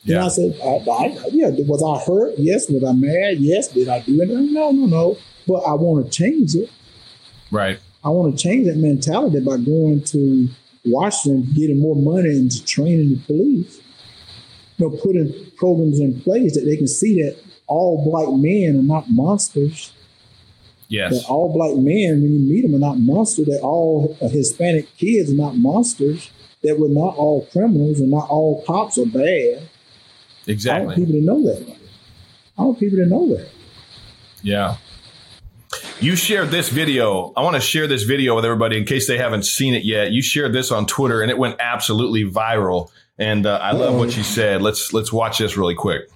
Yeah. And I said, I, I, yeah, was I hurt? Yes. Was I mad? Yes. Did I do anything? No, no, no. But I want to change it. Right. I want to change that mentality by going to Washington, getting more money into training the police. You know, putting programs in place that they can see that all black men are not monsters. Yes. That all black men, when you meet them, are not monsters. That all Hispanic kids are not monsters. That we're not all criminals and not all cops are bad. Exactly. I want people to know that. I want people to know that. Yeah. You shared this video. I want to share this video with everybody in case they haven't seen it yet. You shared this on Twitter and it went absolutely viral. And uh, I love what you said. Let's let's watch this really quick.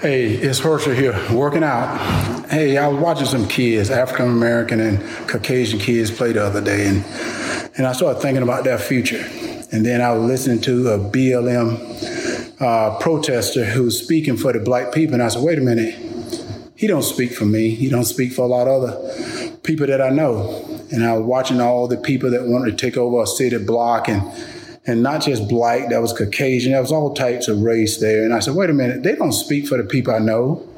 Hey, it's Herschel here, working out. Hey, I was watching some kids, African American and Caucasian kids play the other day, and and I started thinking about their future. And then I was listening to a BLM uh, protester who's speaking for the black people, and I said, wait a minute, he don't speak for me. He don't speak for a lot of other people that I know. And I was watching all the people that wanted to take over a city block and and not just black, that was Caucasian, that was all types of race there. And I said, wait a minute, they don't speak for the people I know.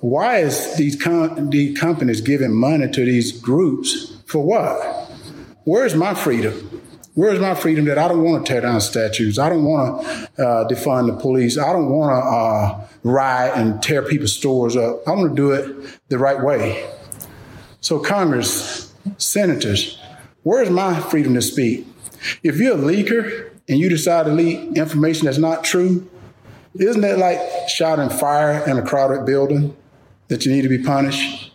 Why is these com- these companies giving money to these groups for what? Where's my freedom? Where's my freedom that I don't want to tear down statues? I don't want to uh, defund the police. I don't want to uh, riot and tear people's stores up. I want to do it the right way. So, Congress, senators, where's my freedom to speak? If you're a leaker and you decide to leak information that's not true, isn't that like shouting fire in a crowded building that you need to be punished?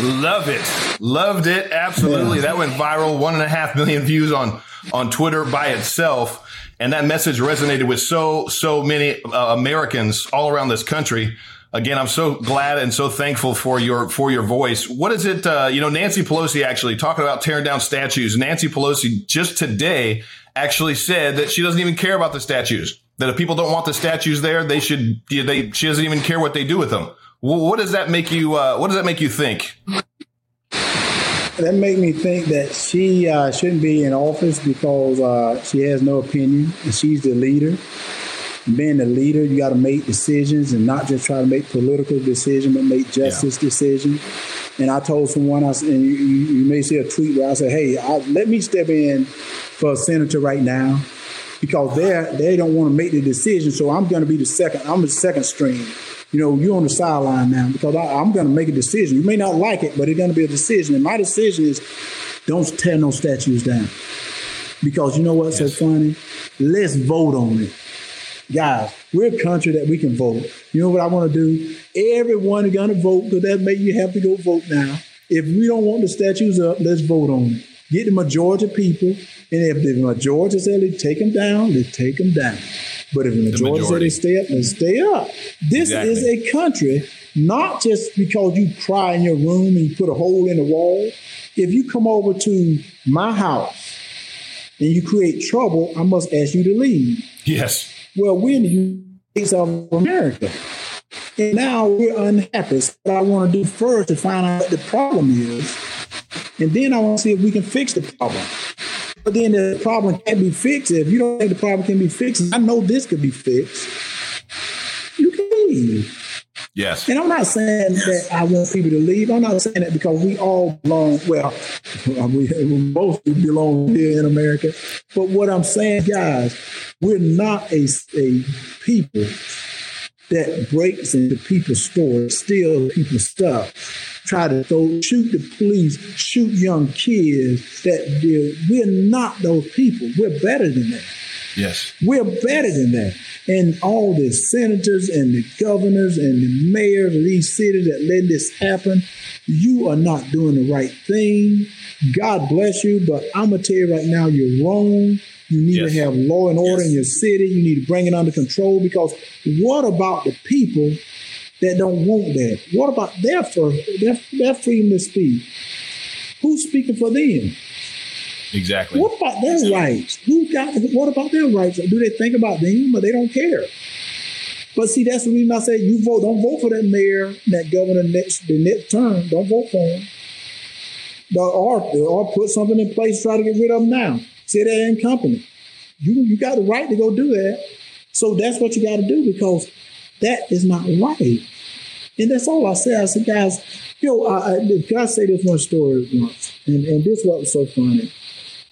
Love it. Loved it. Absolutely. That went viral. One and a half million views on, on Twitter by itself. And that message resonated with so, so many uh, Americans all around this country. Again, I'm so glad and so thankful for your for your voice. What is it? Uh, you know, Nancy Pelosi actually talking about tearing down statues. Nancy Pelosi just today actually said that she doesn't even care about the statues. That if people don't want the statues there, they should. They she doesn't even care what they do with them. What does that make you? Uh, what does that make you think? That make me think that she uh, shouldn't be in office because uh, she has no opinion and she's the leader being a leader, you got to make decisions and not just try to make political decisions, but make justice yeah. decisions. And I told someone, I said, and you, you, may see a tweet where I said, "Hey, I, let me step in for a senator right now." Because they they don't want to make the decision, so I'm going to be the second. I'm the second string. You know, you're on the sideline now because I, I'm going to make a decision. You may not like it, but it's going to be a decision. And my decision is, don't tear no statues down. Because you know what's yes. so funny? Let's vote on it guys, we're a country that we can vote. You know what I want to do? Everyone is going to vote because that make you have to go vote now. If we don't want the statues up, let's vote on it. Get the majority of people, and if the majority say they take them down, let's take them down. But if the majority, the majority. say they stay up, let's stay up. This exactly. is a country not just because you cry in your room and you put a hole in the wall. If you come over to my house and you create trouble, I must ask you to leave. Yes. Well, we're in the United States of America. And now we're unhappy. So what I want to do first to find out what the problem is. And then I want to see if we can fix the problem. But then the problem can't be fixed. If you don't think the problem can be fixed, I know this could be fixed. You can leave. Yes. And I'm not saying that I want people to leave. I'm not saying that because we all belong, well, we, we both belong here in America. But what I'm saying, guys, we're not a, a people that breaks into people's stores, steal people's stuff, try to throw, shoot the police, shoot young kids. That we're not those people. We're better than that. Yes. We're better than that. And all the senators and the governors and the mayors of these cities that let this happen, you are not doing the right thing. God bless you, but I'm going to tell you right now, you're wrong. You need yes. to have law and order yes. in your city. You need to bring it under control because what about the people that don't want that? What about their, their, their freedom to speak? Who's speaking for them? Exactly. What about their exactly. rights? Who got? What about their rights? Do they think about them, but they don't care? But see, that's the reason I say you vote. Don't vote for that mayor, that governor next the next term. Don't vote for him. Or, or put something in place, try to get rid of them now. Say that in company. You you got the right to go do that. So that's what you got to do because that is not right. And that's all I said. I said, guys, you know, I, I, can I say this one story once? And, and this what was so funny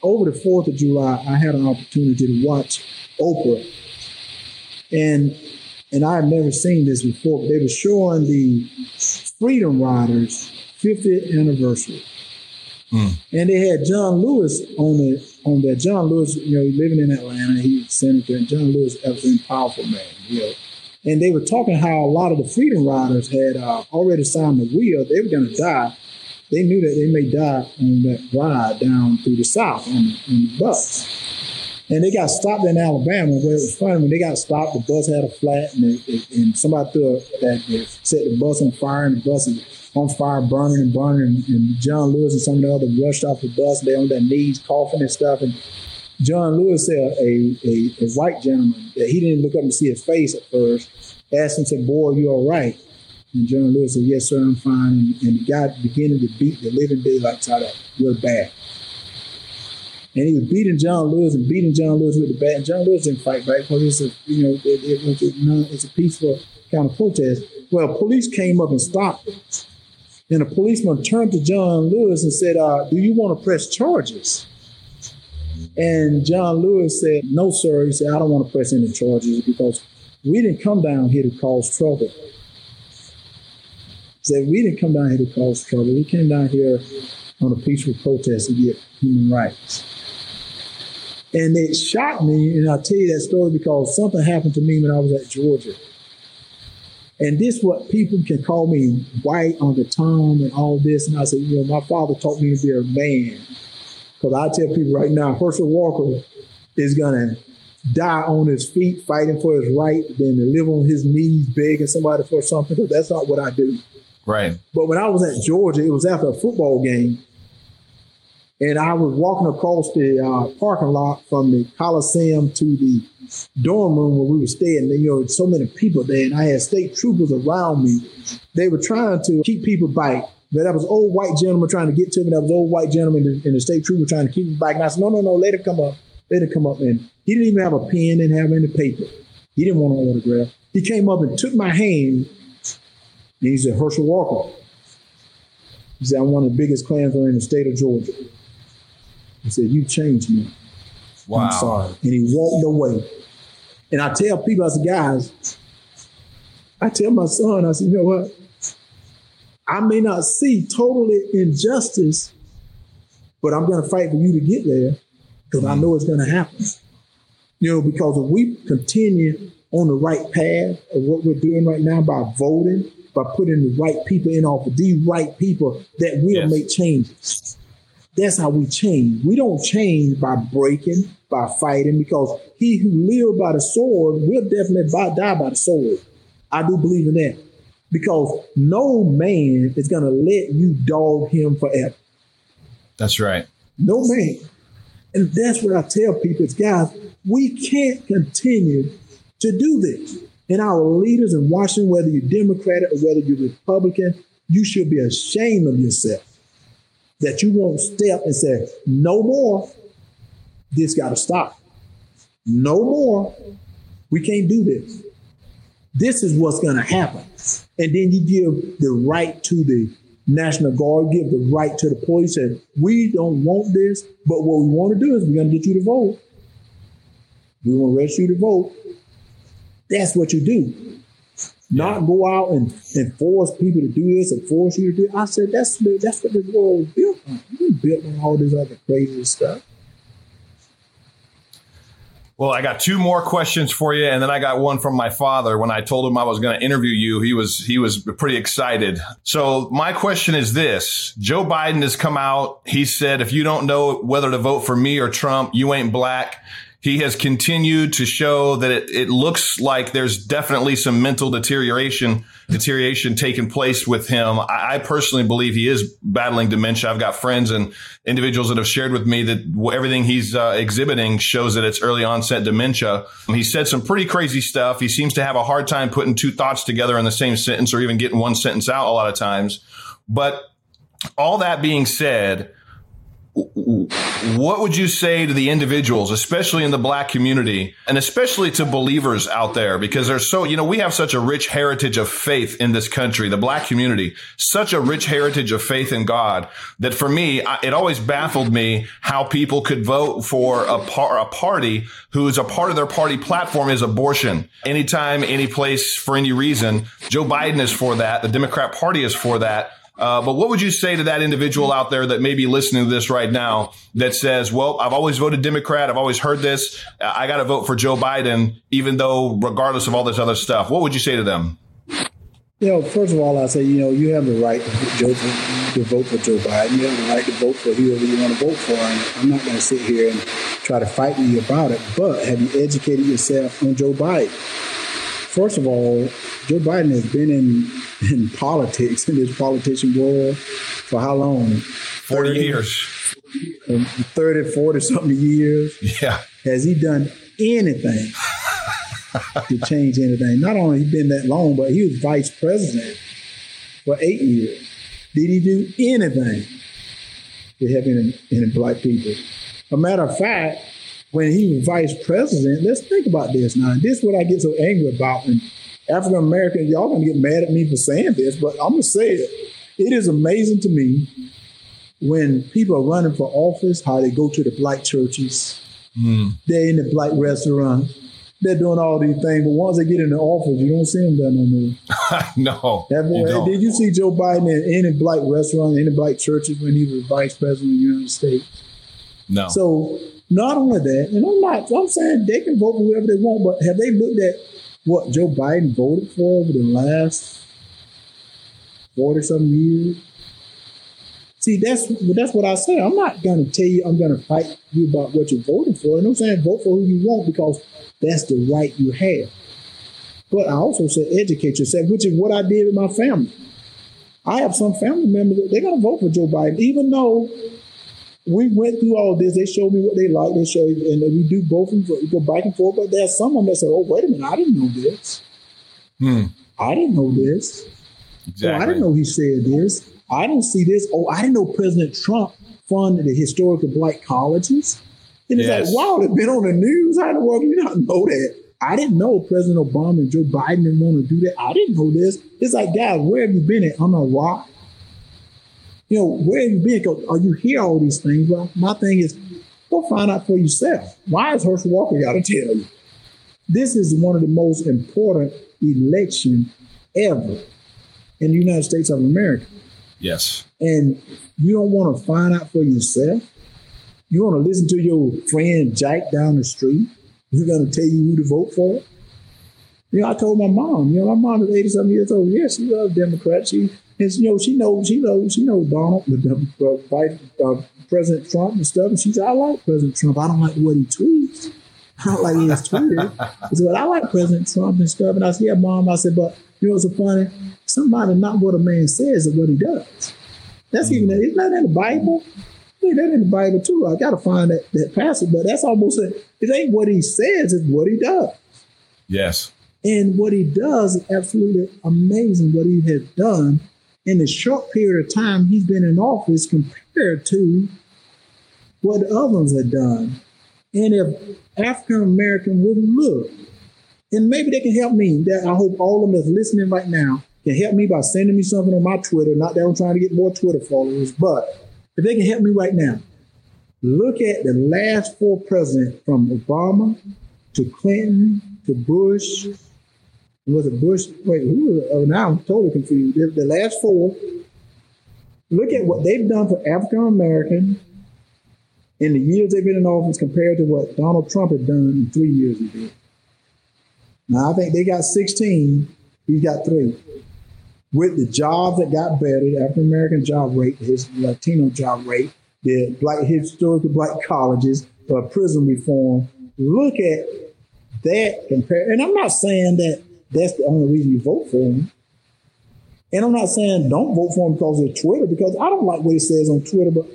over the 4th of July, I had an opportunity to watch Oprah. And and I had never seen this before. They were showing the freedom riders 50th anniversary. Mm. And they had John Lewis on the on that. John Lewis, you know, living in Atlanta, he's senator, and John Lewis was powerful man, you know. And they were talking how a lot of the Freedom Riders had uh, already signed the will. They were going to die. They knew that they may die on that ride down through the South on the, on the bus. And they got stopped in Alabama. Where it was funny when they got stopped, the bus had a flat, and, and somebody threw a, that set the bus on fire, and the bus is on fire, burning and burning. And, and John Lewis and some of the others rushed off the bus. They on their knees, coughing and stuff. And John Lewis said a, a, a white gentleman that he didn't look up and see his face at first. Asked him, said, "Boy, you all right?" And John Lewis said, "Yes, sir, I'm fine." And, and the guy beginning to beat the living daylights out of real bad. And he was beating John Lewis and beating John Lewis with the bat. And John Lewis didn't fight back because it's a you know it, it, it, it's a peaceful kind of protest. Well, police came up and stopped it. And a policeman turned to John Lewis and said, uh, Do you want to press charges? And John Lewis said, No, sir. He said, I don't want to press any charges because we didn't come down here to cause trouble. He said, We didn't come down here to cause trouble. We came down here on a peaceful protest to get human rights. And it shocked me, and I'll tell you that story because something happened to me when I was at Georgia. And this what people can call me white on the tongue and all this. And I said, you know, my father taught me to be a man. Because I tell people right now, Herschel Walker is gonna die on his feet fighting for his right than to live on his knees begging somebody for something. Because that's not what I do. Right. But when I was at Georgia, it was after a football game. And I was walking across the uh, parking lot from the Coliseum to the dorm room where we were staying. And, you know, so many people there, and I had state troopers around me. They were trying to keep people back. But that was old white gentleman trying to get to me. That was old white gentleman and the state trooper trying to keep me back. And I said, no, no, no, let it come up. Let it come up. And he didn't even have a pen, didn't have any paper. He didn't want an autograph. He came up and took my hand. And he said, Herschel Walker. He said, I'm one of the biggest Klansmen in the state of Georgia. He said, You changed me. Wow. I'm sorry. And he walked away. And I tell people, I said, guys, I tell my son, I said, you know what? I may not see totally injustice, but I'm going to fight for you to get there because I mm. know it's going to happen. You know, because if we continue on the right path of what we're doing right now by voting, by putting the right people in office, these right people that will yes. make changes. That's how we change. We don't change by breaking, by fighting, because he who lives by the sword will definitely die by the sword. I do believe in that. Because no man is going to let you dog him forever. That's right. No man. And that's what I tell people is, guys, we can't continue to do this. And our leaders in Washington, whether you're Democratic or whether you're Republican, you should be ashamed of yourself that you won't step and say, no more. This got to stop. No more. We can't do this. This is what's going to happen. And then you give the right to the National Guard, give the right to the police, and we don't want this, but what we want to do is we're going to get you to vote. We want to register you to vote. That's what you do. Not go out and, and force people to do this and force you to do. It. I said that's that's what this world was built on. We built on all this other crazy stuff. Well, I got two more questions for you, and then I got one from my father. When I told him I was going to interview you, he was he was pretty excited. So my question is this: Joe Biden has come out. He said, "If you don't know whether to vote for me or Trump, you ain't black." He has continued to show that it, it looks like there's definitely some mental deterioration deterioration taking place with him. I, I, personally believe he is battling dementia. I've got friends and individuals that have shared with me that everything he's uh, exhibiting shows that it's early onset dementia. He said some pretty crazy stuff. He seems to have a hard time putting two thoughts together in the same sentence or even getting one sentence out a lot of times. But all that being said, what would you say to the individuals, especially in the black community and especially to believers out there? Because there's so, you know, we have such a rich heritage of faith in this country, the black community, such a rich heritage of faith in God that for me, it always baffled me how people could vote for a, par- a party who's a part of their party platform is abortion. Anytime, any place, for any reason, Joe Biden is for that. The Democrat party is for that Uh, but what would you say to that individual out there that may be listening to this right now that says, well, I've always voted Democrat. I've always heard this. I got to vote for Joe Biden, even though regardless of all this other stuff. What would you say to them? You know, first of all, I say, you know, you have the right to, Joe, to vote for Joe Biden. You have the right to vote for whoever you want to vote for. And I'm not going to sit here and try to fight you about it. But have you educated yourself on Joe Biden? First of all, Joe Biden has been in in politics, in this politician world, for how long? 40 years. 30, 40 something years. Yeah. Has he done anything to change anything? Not only he been that long, but he was vice president for eight years. Did he do anything to help any, any black people? A matter of fact, when he was vice president, let's think about this now. This is what I get so angry about. And African Americans, y'all gonna get mad at me for saying this, but I'm gonna say it. It is amazing to me when people are running for office, how they go to the black churches, mm. they're in the black restaurant, they're doing all these things, but once they get in the office, you don't see them there no more. no. You don't. Did you see Joe Biden in any black restaurant, any black churches when he was vice president of the United States? No. So not only that, and I'm not, I'm saying they can vote for whoever they want, but have they looked at what Joe Biden voted for over the last 40 some years. See, that's that's what I say. I'm not to tell you I'm to fight you about what you're voting for. And I'm saying vote for who you want because that's the right you have. But I also said educate yourself, which is what I did with my family. I have some family members that they're to vote for Joe Biden, even though we went through all this. They showed me what they like. They showed, and we do both and we go back and forth. But there's some of them that say, "Oh, wait a minute, I didn't know this. Hmm. I didn't know this. Exactly. Oh, I didn't know he said this. I didn't see this. Oh, I didn't know President Trump funded the historical black colleges. And it's yes. like, wow, it's been on the news. How in the world do you not know that? I didn't know President Obama and Joe Biden didn't want to do that. I didn't know this. It's like, guys, where have you been at? On a rock? You know, where have you been? Are uh, you hear all these things? Well, my thing is, go find out for yourself. Why is Herschel Walker got to tell you? This is one of the most important election ever in the United States of America. Yes. And you don't want to find out for yourself. You want to listen to your friend Jack down the street He's going to tell you who to vote for. You know, I told my mom, you know, my mom is 87 years old. Yes, she loves Democrats. She and you know, she knows, she knows, she knows Donald, the, Vice uh, President Trump and stuff. And she said, I like President Trump. I don't like what he tweets. I don't like his tweeted. I said, but I like President Trump and stuff. And I said, yeah, mom. I said, but you know what's so funny? Somebody not what a man says is what he does. That's even isn't that in the Bible? Yeah, that in the Bible too. I gotta find that, that passage, but that's almost a, it ain't what he says, it's what he does. Yes. And what he does is absolutely amazing what he has done in the short period of time he's been in office compared to what others have done. And if African American would look, and maybe they can help me. That I hope all of them that's listening right now can help me by sending me something on my Twitter. Not that I'm trying to get more Twitter followers, but if they can help me right now, look at the last four presidents from Obama to Clinton to Bush was it Bush? Wait, who was it? Oh, now I'm totally confused. The, the last four. Look at what they've done for African American in the years they've been in office compared to what Donald Trump had done in three years he did. Now I think they got 16. He's got three. With the jobs that got better, the African American job rate, his Latino job rate, the black historical black colleges, uh, prison reform. Look at that compare. And I'm not saying that that's the only reason you vote for him. And I'm not saying don't vote for him because of Twitter, because I don't like what he says on Twitter, but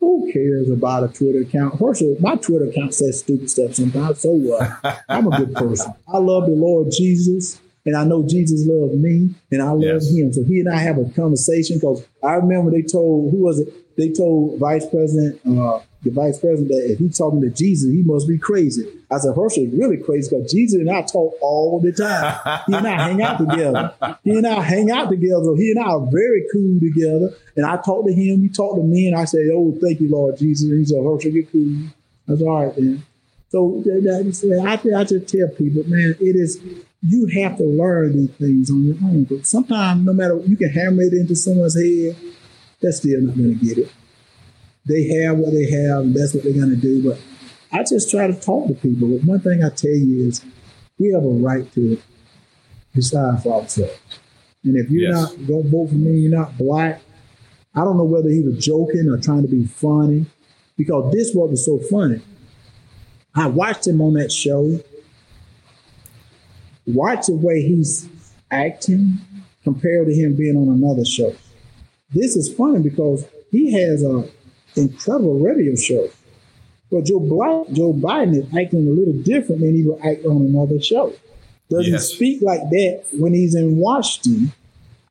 who cares about a Twitter account? First all, my Twitter account says stupid stuff sometimes. So what? I'm a good person. I love the Lord Jesus, and I know Jesus loved me, and I love yes. him. So he and I have a conversation because I remember they told who was it? They told Vice President uh, the vice president if he's talking to Jesus, he must be crazy. I said, Herschel is really crazy because Jesus and I talk all the time. He and I hang out together. He and I hang out together. He and I are very cool together. And I talk to him, he talked to me, and I say, Oh, thank you, Lord Jesus. And he said, Herschel, you're cool. That's all right, then. So I, I just tell people, man, it is you have to learn these things on your own. But sometimes, no matter you can hammer it into someone's head, they're still not going to get it. They have what they have, and that's what they're going to do. But I just try to talk to people. But one thing I tell you is, we have a right to it, decide for ourselves. And if you're yes. not don't vote for me, you're not black. I don't know whether he was joking or trying to be funny, because this was so funny. I watched him on that show. Watch the way he's acting compared to him being on another show. This is funny because he has a incredible radio show. But Joe, Black, Joe Biden is acting a little different than he would act on another show. Does yes. he speak like that when he's in Washington?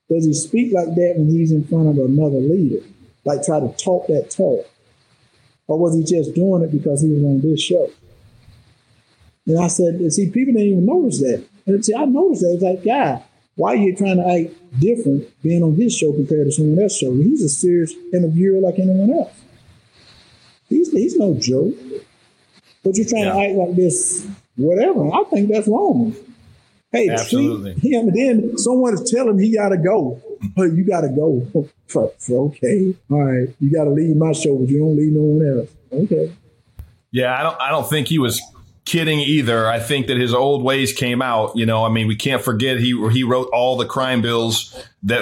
Does he speak like that when he's in front of another leader? Like try to talk that talk? Or was he just doing it because he was on this show? And I said, see, people didn't even notice that. And see, I noticed that. It's like, God, why are you trying to act different being on his show compared to someone else's show? He's a serious interviewer like anyone else. He's, he's no joke. But you're trying yeah. to act like this, whatever. I think that's wrong. Hey, Absolutely. treat him, and then someone is telling him he got to go. But you got to go. For, for, okay, all right. You got to leave my show, but you don't leave no one else. Okay. Yeah, I don't. I don't think he was kidding either. I think that his old ways came out. You know, I mean, we can't forget he he wrote all the crime bills that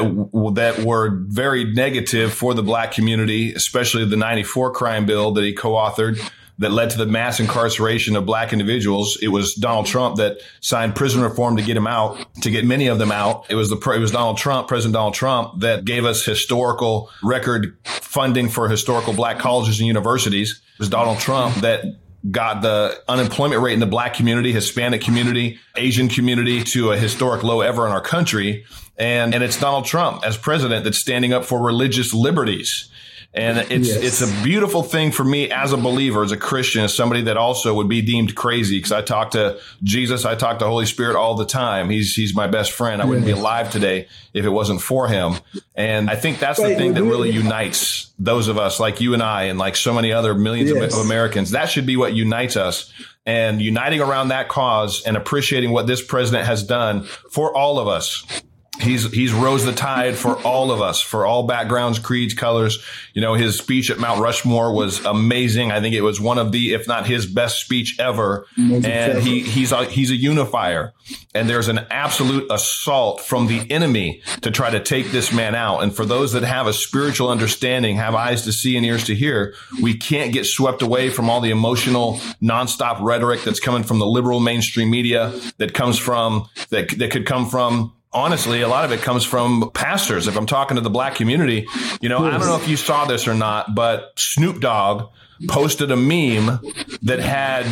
that were very negative for the black community, especially the '94 crime bill that he co-authored that led to the mass incarceration of black individuals. It was Donald Trump that signed prison reform to get him out, to get many of them out. It was the it was Donald Trump, President Donald Trump, that gave us historical record funding for historical black colleges and universities. It was Donald Trump that got the unemployment rate in the black community, Hispanic community, Asian community to a historic low ever in our country. And, and it's Donald Trump as president that's standing up for religious liberties. And it's yes. it's a beautiful thing for me as a believer, as a Christian, as somebody that also would be deemed crazy because I talk to Jesus, I talk to Holy Spirit all the time. He's he's my best friend. I wouldn't be alive today if it wasn't for him. And I think that's the thing that really unites those of us like you and I and like so many other millions yes. of Americans. That should be what unites us. And uniting around that cause and appreciating what this president has done for all of us he's he's rose the tide for all of us, for all backgrounds, creeds, colors. You know, his speech at Mount Rushmore was amazing. I think it was one of the, if not his best speech ever. and he he's a, he's a unifier. And there's an absolute assault from the enemy to try to take this man out. And for those that have a spiritual understanding, have eyes to see and ears to hear, we can't get swept away from all the emotional, nonstop rhetoric that's coming from the liberal mainstream media, that comes from that that could come from honestly, a lot of it comes from pastors. If I'm talking to the black community, you know, I don't know if you saw this or not, but Snoop Dogg posted a meme that had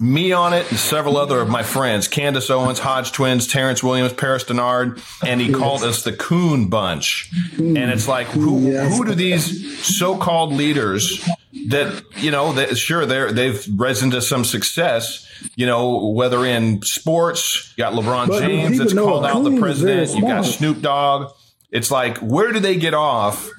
me on it and several other of my friends, Candace Owens, Hodge Twins, Terrence Williams, Paris Dennard, and he called us the Coon Bunch. And it's like, who, who do these so-called leaders that, you know, that sure, they're, they've risen to some success, you know, whether in sports, you got LeBron but James that's called out the president, you got Snoop Dogg. It's like, where do they get off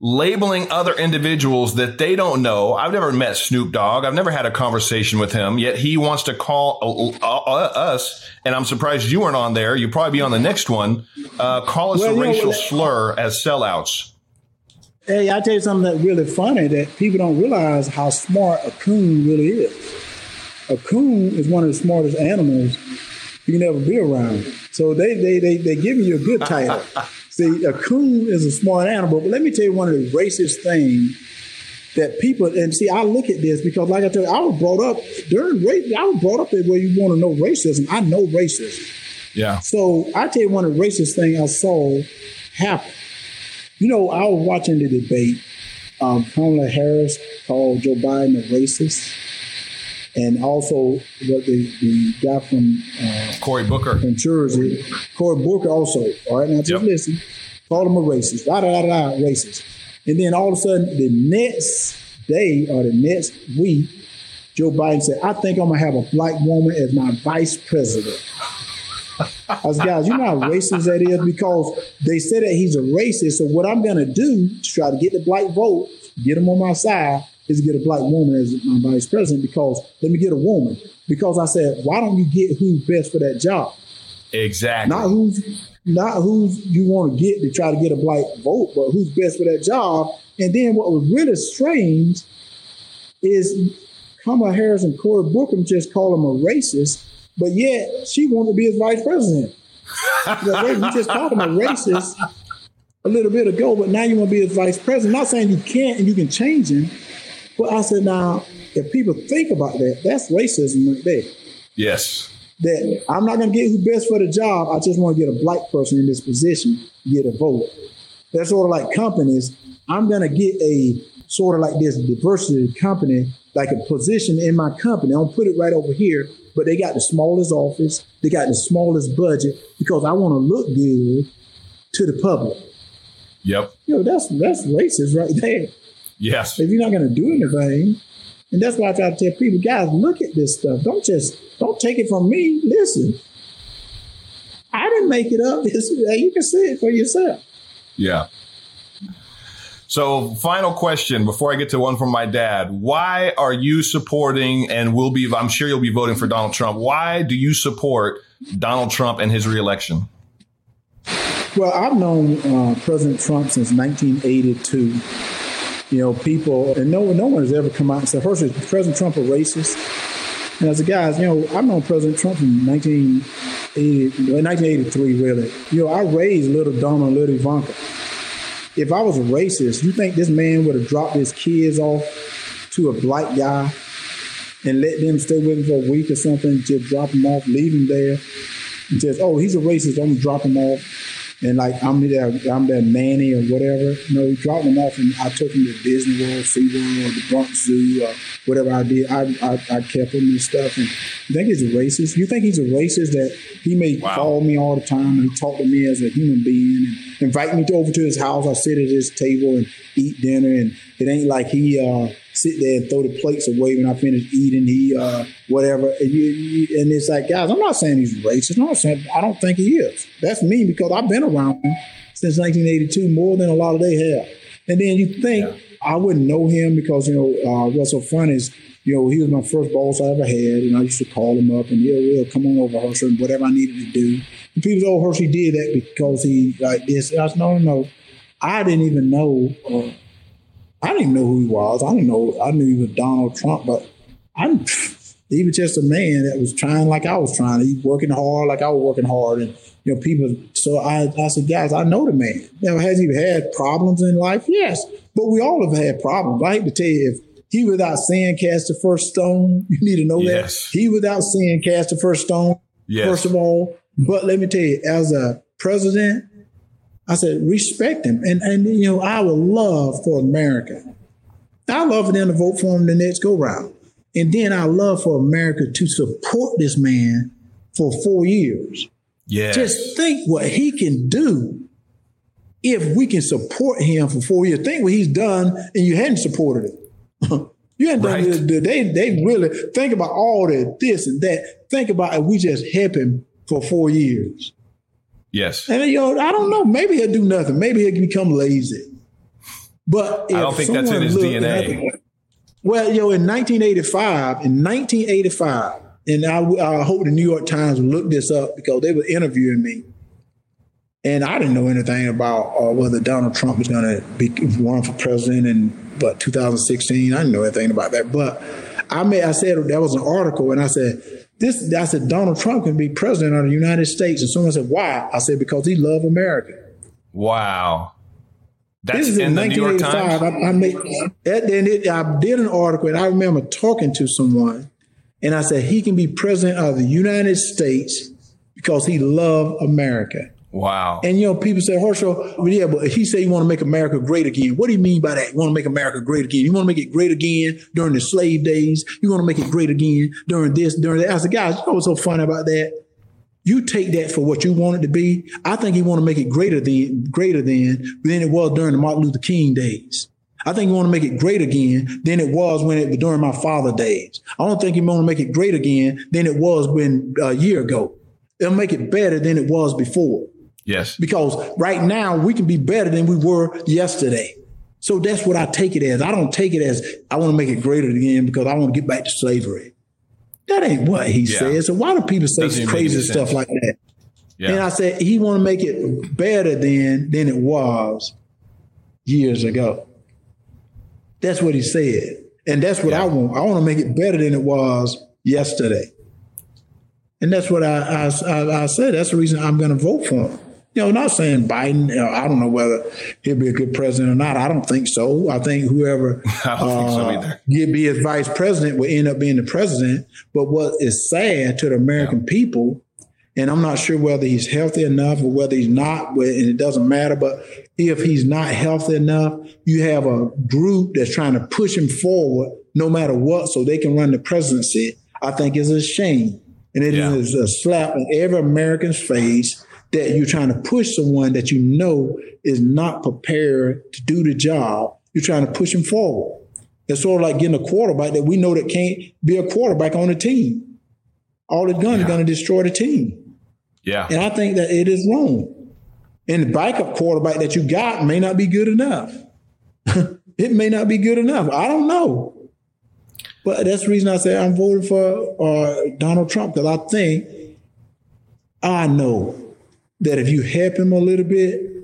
labeling other individuals that they don't know? I've never met Snoop Dogg. I've never had a conversation with him, yet he wants to call uh, uh, us, and I'm surprised you weren't on there. You'll probably be on the next one. Uh, call us well, a racial slur as sellouts. Hey, I tell you something that's really funny that people don't realize how smart a coon really is a coon is one of the smartest animals you can ever be around. So they they they they giving you a good title. See, a coon is a smart animal, but let me tell you one of the racist things that people and see. I look at this because, like I told you, I was brought up during race. I was brought up in where you want to know racism. I know racism. Yeah. So I tell you one of the racist things I saw happen. You know, I was watching the debate. Um, Kamala Harris called Joe Biden a racist and also what the, the guy from uh, Cory Booker from Jersey, Cory Booker also. All right, now just yep. listen. Call him a racist. Da da da da racist. And then all of a sudden, the next day or the next week, Joe Biden said, "I think I'm gonna have a black woman as my vice president." I was, guys, you know how racist that is because they said that he's a racist. So what I'm gonna do to try to get the black vote, get them on my side, is to get a black woman as my vice president because let me get a woman. Because I said, why don't you get who's best for that job? Exactly. Not who's not who's you want to get to try to get a black vote, but who's best for that job. And then what was really strange is Kamala Harris and Cory Booker just call him a racist, but yet she wanted to be his vice president. Because we just called him a racist a little bit ago, but now you want to be his vice president. I'm not saying you can't and you can change him, but I said now if people think about that, that's racism right there. Yes. That I'm not going to get who best for the job. I just want to get a black person in this position, get a vote. That's sort of like companies. I'm going to get a sort of like this diversity company, like a position in my company. I'll put it right over here, but they got the smallest office, they got the smallest budget because I want to look good to the public. Yep. You know, that's that's racist right there. Yes. If you're not going to do anything, and that's why I try to tell people, guys, look at this stuff. Don't just don't take it from me. Listen, I didn't make it up. It's, you can see it for yourself. Yeah. So, final question before I get to one from my dad. Why are you supporting and will be, I'm sure you'll be voting for Donald Trump. Why do you support Donald Trump and his reelection? Well, I've known uh, President Trump since 1982. You know, people, and no, no one has ever come out and said, first, is President Trump a racist? And as a guys, you know, I've known President Trump from 1980, 1983, really. You know, I raised little Donald and little Ivanka if I was a racist, you think this man would have dropped his kids off to a black guy and let them stay with him for a week or something, just drop them off, leave them there, and just, oh, he's a racist, I'm gonna drop him off. And like I'm their I'm their nanny or whatever. You know, he dropped them off and I took him to Disney World, SeaWorld, or the Bronx Zoo, or whatever I did. I, I, I kept him and stuff. And you think he's a racist? You think he's a racist that he may wow. call me all the time and talk to me as a human being and invite me to, over to his house. I sit at his table and eat dinner, and it ain't like he uh, sit there and throw the plates away when I finish eating. He uh, whatever, and, you, you, and, it's like, guys, I'm not saying he's racist. I'm not saying I don't think he is. That's me because I've been around him since 1982 more than a lot of they have. And then you think yeah. I wouldn't know him because you know uh, what's so fun is you know, he was my first boss I ever had, and I used to call him up and he'll, he'll come on over Herschel and whatever I needed to do. And people say, oh, Herschel did that because he like this. And I said, no, no, no. I didn't even know, uh, I didn't know who he was. I didn't know, I knew he was Donald Trump, but I he was just a man that was trying like I was trying. He was working hard like I was working hard. And, you know, people, so I, I said, guys, I know the man. You know, has he had problems in life? Yes. But we all have had problems. I hate to tell you, if he without sin cast the first stone. You need to know yes. that. He without sin cast the first stone, yes. first of all. But let me tell you, as a president, I said, respect him. And, and you know, I would love for America. I love for them to vote for him the next go round. And then I love for America to support this man for four years. Yeah. Just think what he can do if we can support him for four years. Think what he's done and you hadn't supported him. you ain't right. done they they really think about all that this and that. Think about if we just help him for four years. Yes. And you know, I don't know. Maybe he'll do nothing. Maybe he'll become lazy. But I don't think that's in his DNA. well, you know, in 1985, in 1985, and I, I hope the New York Times will look this up because they were interviewing me. And I didn't know anything about uh, whether Donald Trump was going to be run for president in but 2016. I didn't know anything about that. But I made, I said that was an article, and I said this. I said Donald Trump can be president of the United States, and someone said why? I said because he loved America. Wow. That's this is in, in 1985. I, I, made, and it, I did an article, and I remember talking to someone, and I said he can be president of the United States because he loved America. Wow. And you know, people say, Herschel, well, yeah, but he said you want to make America great again. What do you mean by that? You want to make America great again? You want to make it great again during the slave days? You want to make it great again during this, during that? I said, guys, you know what's so funny about that? You take that for what you want it to be. I think you want to make it greater than greater than than it was during the Martin Luther King days. I think you want to make it great again than it was when it during my father days. I don't think you want to make it great again than it was when a year ago. It'll make it better than it was before. Yes. Because right now we can be better than we were yesterday. So that's what I take it as. I don't take it as I want to make it greater again because I want to get back to slavery. That ain't what he yeah. says. So why do people say crazy stuff like that? Yeah. And I said he want to make it better than than it was years ago. That's what he said. And that's what yeah. I want. I want to make it better than it was yesterday. And that's what I, I, I said. That's the reason I'm going to vote for him. You know, not saying Biden. You know, I don't know whether he'll be a good president or not. I don't think so. I think whoever I don't uh, think so be his vice president will end up being the president. But what is sad to the American yeah. people, and I'm not sure whether he's healthy enough or whether he's not, and it doesn't matter. But if he's not healthy enough, you have a group that's trying to push him forward no matter what, so they can run the presidency. I think is a shame. And it yeah. is a slap in every American's face that you're trying to push someone that you know is not prepared to do the job. You're trying to push them forward. It's sort of like getting a quarterback that we know that can't be a quarterback on the team. All it's done yeah. is going to destroy the team. Yeah. And I think that it is wrong. And the backup quarterback that you got may not be good enough. it may not be good enough. I don't know. But that's the reason I say I'm voting for uh, Donald Trump because I think I know that if you help him a little bit,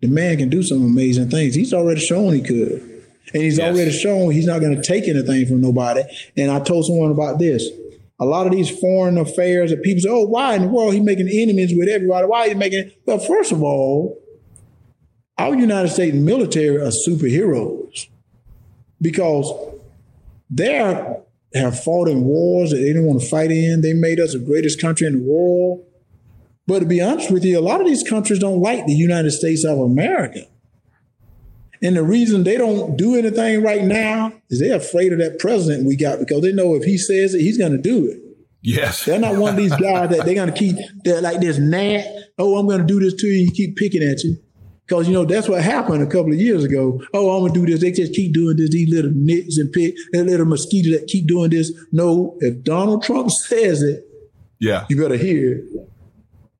the man can do some amazing things. He's already shown he could. And he's yes. already shown he's not going to take anything from nobody. And I told someone about this. A lot of these foreign affairs that people say, oh, why in the world he making enemies with everybody? Why he making Well, first of all, our United States military are superheroes because they have fought in wars that they didn't want to fight in. They made us the greatest country in the world. But to be honest with you, a lot of these countries don't like the United States of America. And the reason they don't do anything right now is they're afraid of that president we got because they know if he says it, he's going to do it. Yes. They're not one of these guys that they're going to keep, they're like this gnat. Oh, I'm going to do this to you. You keep picking at you. Because, you know, that's what happened a couple of years ago. Oh, I'm going to do this. They just keep doing this. These little nits and pick, that little mosquito that keep doing this. No, if Donald Trump says it, yeah, you better hear it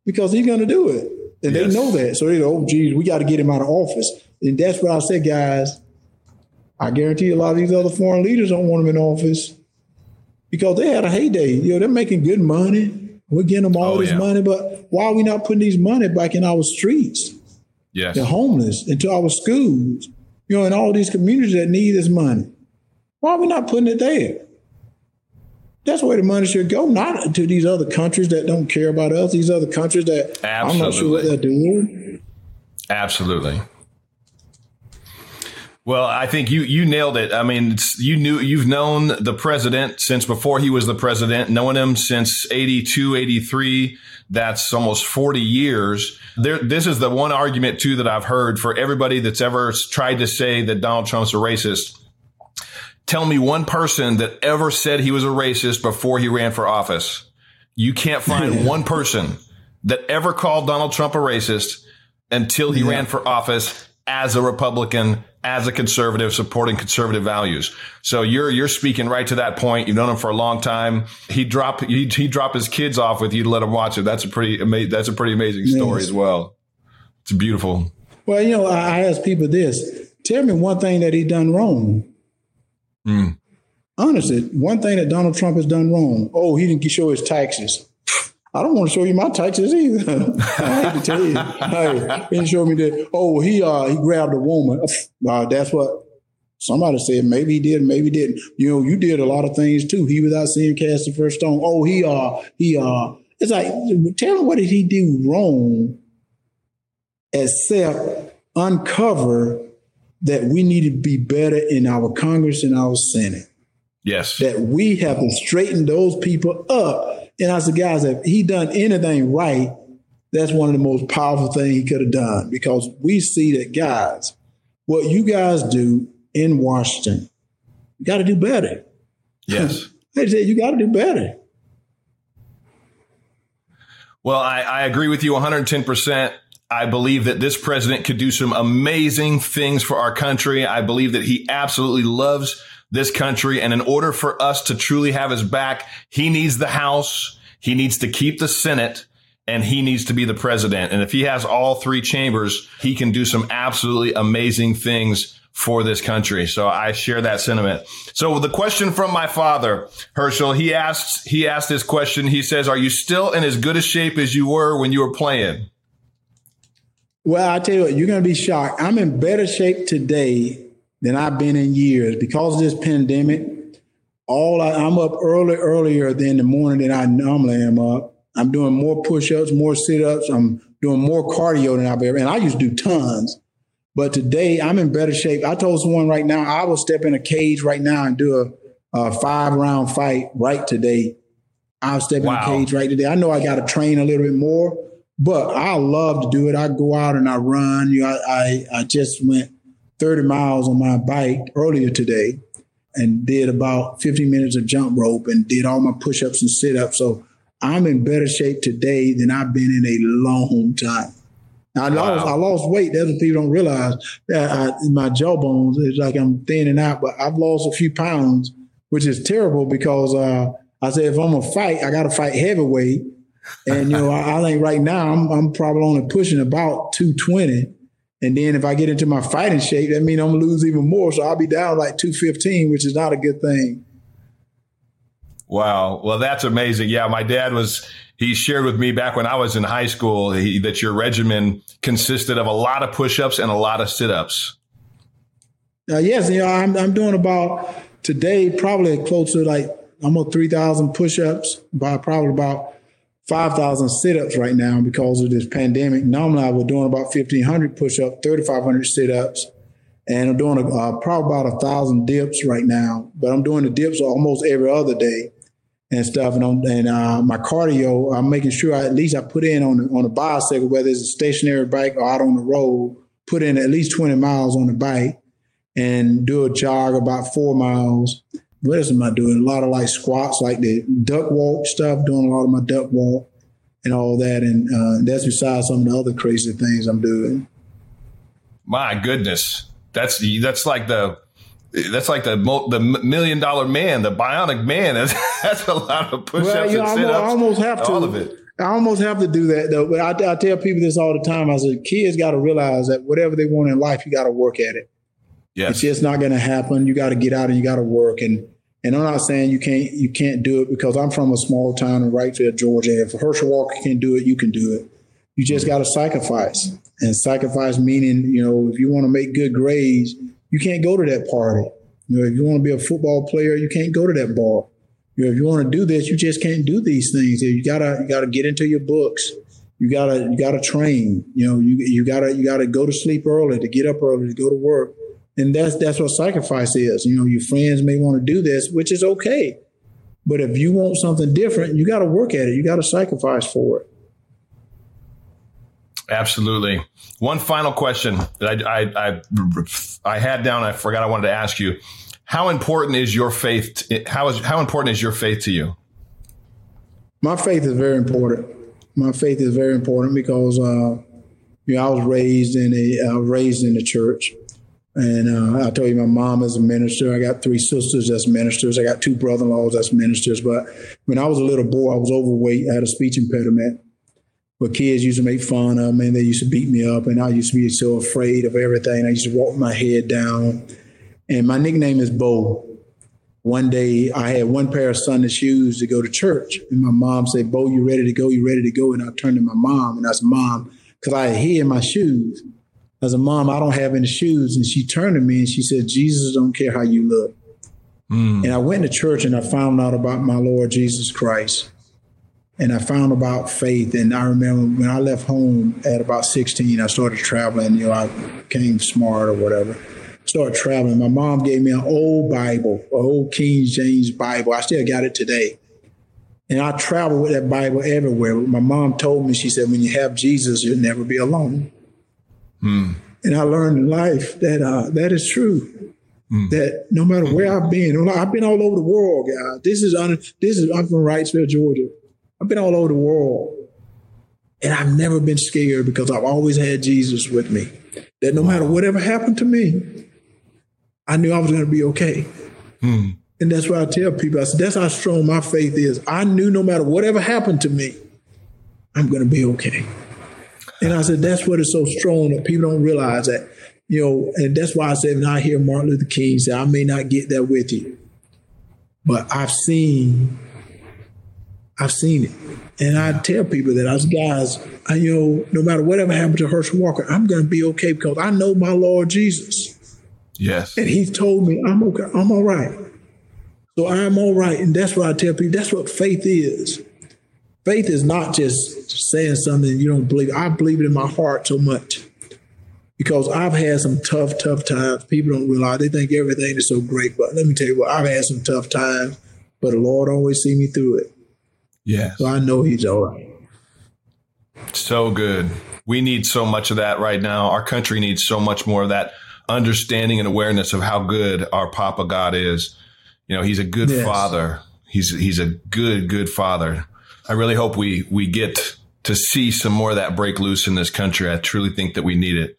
because he's going to do it. And yes. they know that. So they go, oh, geez, we got to get him out of office. And that's what I said, guys. I guarantee a lot of these other foreign leaders don't want him in office because they had a heyday. You know, they're making good money. We're getting them all oh, this yeah. money, but why are we not putting these money back in our streets? Yes. The homeless, into our schools, you know, in all these communities that need this money. Why are we not putting it there? That's where the money should go, not to these other countries that don't care about us, these other countries that Absolutely. I'm not sure what they're doing. Absolutely. Well, I think you you nailed it. I mean, you knew you've known the president since before he was the president, knowing him since 82, 83. That's almost 40 years. There, this is the one argument too that I've heard for everybody that's ever tried to say that Donald Trump's a racist Tell me one person that ever said he was a racist before he ran for office. You can't find one person that ever called Donald Trump a racist until he yeah. ran for office as a Republican, as a conservative, supporting conservative values. So you're you're speaking right to that point. You've known him for a long time. He drop he he drop his kids off with you to let him watch it. That's a pretty amazing. That's a pretty amazing story yes. as well. It's beautiful. Well, you know, I ask people this: Tell me one thing that he done wrong. Mm. Honestly, one thing that Donald Trump has done wrong. Oh, he didn't show his taxes. I don't want to show you my taxes either. I to tell you. Hey, he didn't show me that. Oh, he uh he grabbed a woman. Uh, that's what somebody said. Maybe he did, maybe he didn't. You know, you did a lot of things too. He without seeing cast the first stone. Oh, he uh he uh. It's like tell him what did he do wrong, except uncover that we need to be better in our Congress and our Senate. Yes. That we have to straighten those people up. And I said, guys, if he done anything right, that's one of the most powerful things he could have done because we see that, guys, what you guys do in Washington, you got to do better. Yes. they said, you got to do better. Well, I, I agree with you 110%. I believe that this president could do some amazing things for our country. I believe that he absolutely loves this country. And in order for us to truly have his back, he needs the House. He needs to keep the Senate and he needs to be the president. And if he has all three chambers, he can do some absolutely amazing things for this country. So I share that sentiment. So the question from my father, Herschel, he asked, he asked this question. He says, are you still in as good a shape as you were when you were playing? Well, I tell you what, you're going to be shocked. I'm in better shape today than I've been in years because of this pandemic. All I, I'm up early, earlier than the morning than I normally am up. I'm doing more push-ups, more sit-ups. I'm doing more cardio than I've ever. And I used to do tons, but today I'm in better shape. I told someone right now I will step in a cage right now and do a, a five-round fight right today. I'll step wow. in a cage right today. I know I got to train a little bit more, but I love to do it. I go out and I run. You know, I, I, I just went 30 miles on my bike earlier today and did about 15 minutes of jump rope and did all my push-ups and sit-ups. So I'm in better shape today than I've been in a long time. I wow. lost I lost weight. That's what people don't realize. That I, my jawbones is like I'm thinning out, but I've lost a few pounds, which is terrible because uh, I said if I'm gonna fight, I got to fight heavyweight. And you know, I, I, think right now I'm, I'm probably only pushing about 220. And then if I get into my fighting shape, that means I'm gonna lose even more. So I'll be down like 215, which is not a good thing. Wow. Well, that's amazing. Yeah, my dad was, he shared with me back when I was in high school he, that your regimen consisted of a lot of push ups and a lot of sit ups. Uh, yes. You know, I'm, I'm doing about today, probably close to like almost 3,000 push ups, by probably about 5,000 sit ups right now because of this pandemic. Normally, I was doing about 1,500 push ups, 3,500 sit ups, and I'm doing a, uh, probably about a thousand dips right now. But I'm doing the dips almost every other day and stuff. And, I'm, and uh, my cardio, I'm making sure I, at least I put in on on a bicycle, whether it's a stationary bike or out on the road, put in at least 20 miles on the bike and do a jog about four miles what else am I doing? A lot of like squats, like the duck walk stuff, doing a lot of my duck walk and all that. And uh, that's besides some of the other crazy things I'm doing. My goodness. That's, that's like the, that's like the the million dollar man, the bionic man. That's, that's a lot of push ups well, you know, and sit ups. I almost have to. All of it. I almost have to do that though. But I, I tell people this all the time. I said, kids got to realize that whatever they want in life, you got to work at it. Yes. It's just not going to happen. You got to get out and you got to work. And and I'm not saying you can't you can't do it because I'm from a small town in Wrightsville, Georgia. If Herschel Walker can do it, you can do it. You just got to sacrifice. And sacrifice meaning, you know, if you want to make good grades, you can't go to that party. You know, if you want to be a football player, you can't go to that bar. You know, if you want to do this, you just can't do these things. You gotta you gotta get into your books. You gotta you gotta train. You know, you you gotta you gotta go to sleep early to get up early to go to work. And that's that's what sacrifice is. You know, your friends may want to do this, which is okay. But if you want something different, you got to work at it. You got to sacrifice for it. Absolutely. One final question that I, I, I, I had down. I forgot I wanted to ask you. How important is your faith? How is how important is your faith to you? My faith is very important. My faith is very important because uh, you know I was raised in a uh, raised in the church. And uh, I told you my mom is a minister. I got three sisters that's ministers. I got two brother-in-laws that's ministers. But when I was a little boy, I was overweight. I had a speech impediment. But kids used to make fun of me. And they used to beat me up. And I used to be so afraid of everything. I used to walk my head down. And my nickname is Bo. One day I had one pair of Sunday shoes to go to church. And my mom said, Bo, you ready to go? You ready to go? And I turned to my mom and I said, Mom, because I had my shoes. I a Mom, I don't have any shoes. And she turned to me and she said, Jesus don't care how you look. Mm. And I went to church and I found out about my Lord Jesus Christ. And I found about faith. And I remember when I left home at about 16, I started traveling. You know, I became smart or whatever. Started traveling. My mom gave me an old Bible, an old King James Bible. I still got it today. And I traveled with that Bible everywhere. My mom told me, she said, when you have Jesus, you'll never be alone. Mm. And I learned in life that uh, that is true. Mm. That no matter where I've been, I've been all over the world, guys. This is un, this is I'm from Wrightsville, Georgia. I've been all over the world, and I've never been scared because I've always had Jesus with me. That no matter whatever happened to me, I knew I was going to be okay. Mm. And that's why I tell people, I said, that's how strong my faith is. I knew no matter whatever happened to me, I'm going to be okay. And I said, that's what is so strong that people don't realize that you know, and that's why I said when I hear Martin Luther King say, I may not get that with you, but I've seen, I've seen it. And I tell people that as guys, I, you know, no matter whatever happened to Herschel Walker, I'm going to be okay because I know my Lord Jesus. Yes. And he's told me I'm okay. I'm all right. So I'm all right. And that's what I tell people. That's what faith is. Faith is not just saying something you don't believe. I believe it in my heart so much because I've had some tough, tough times. People don't realize they think everything is so great. But let me tell you what, I've had some tough times, but the Lord always see me through it. Yeah. So I know He's all right. So good. We need so much of that right now. Our country needs so much more of that understanding and awareness of how good our Papa God is. You know, He's a good yes. father. He's He's a good, good father. I really hope we we get to see some more of that break loose in this country. I truly think that we need it.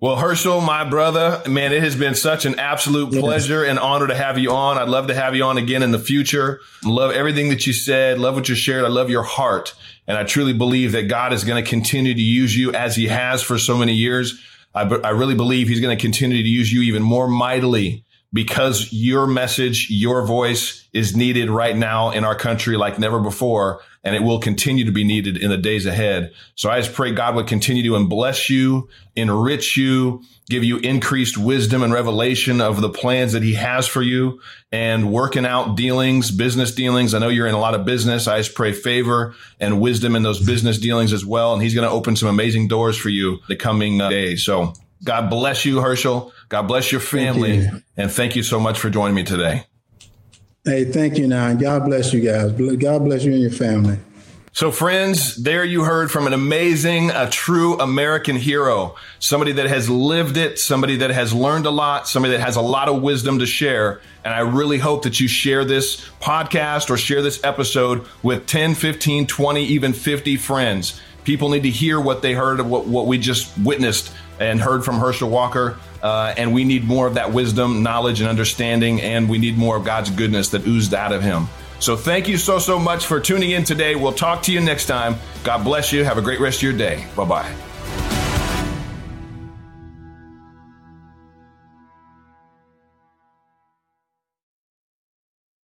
Well, Herschel, my brother, man, it has been such an absolute pleasure and honor to have you on. I'd love to have you on again in the future. Love everything that you said. Love what you shared. I love your heart. And I truly believe that God is going to continue to use you as he has for so many years. I, I really believe he's going to continue to use you even more mightily because your message, your voice is needed right now in our country like never before and it will continue to be needed in the days ahead. So I just pray God would continue to bless you, enrich you, give you increased wisdom and revelation of the plans that he has for you and working out dealings, business dealings. I know you're in a lot of business. I just pray favor and wisdom in those business dealings as well. And he's going to open some amazing doors for you the coming uh, days. So God bless you, Herschel. God bless your family. Thank you. And thank you so much for joining me today. Hey, thank you, now. God bless you guys. God bless you and your family. So, friends, there you heard from an amazing, a true American hero, somebody that has lived it, somebody that has learned a lot, somebody that has a lot of wisdom to share. And I really hope that you share this podcast or share this episode with 10, 15, 20, even 50 friends. People need to hear what they heard of what, what we just witnessed and heard from Herschel Walker. Uh, and we need more of that wisdom, knowledge, and understanding. And we need more of God's goodness that oozed out of him. So thank you so, so much for tuning in today. We'll talk to you next time. God bless you. Have a great rest of your day. Bye bye.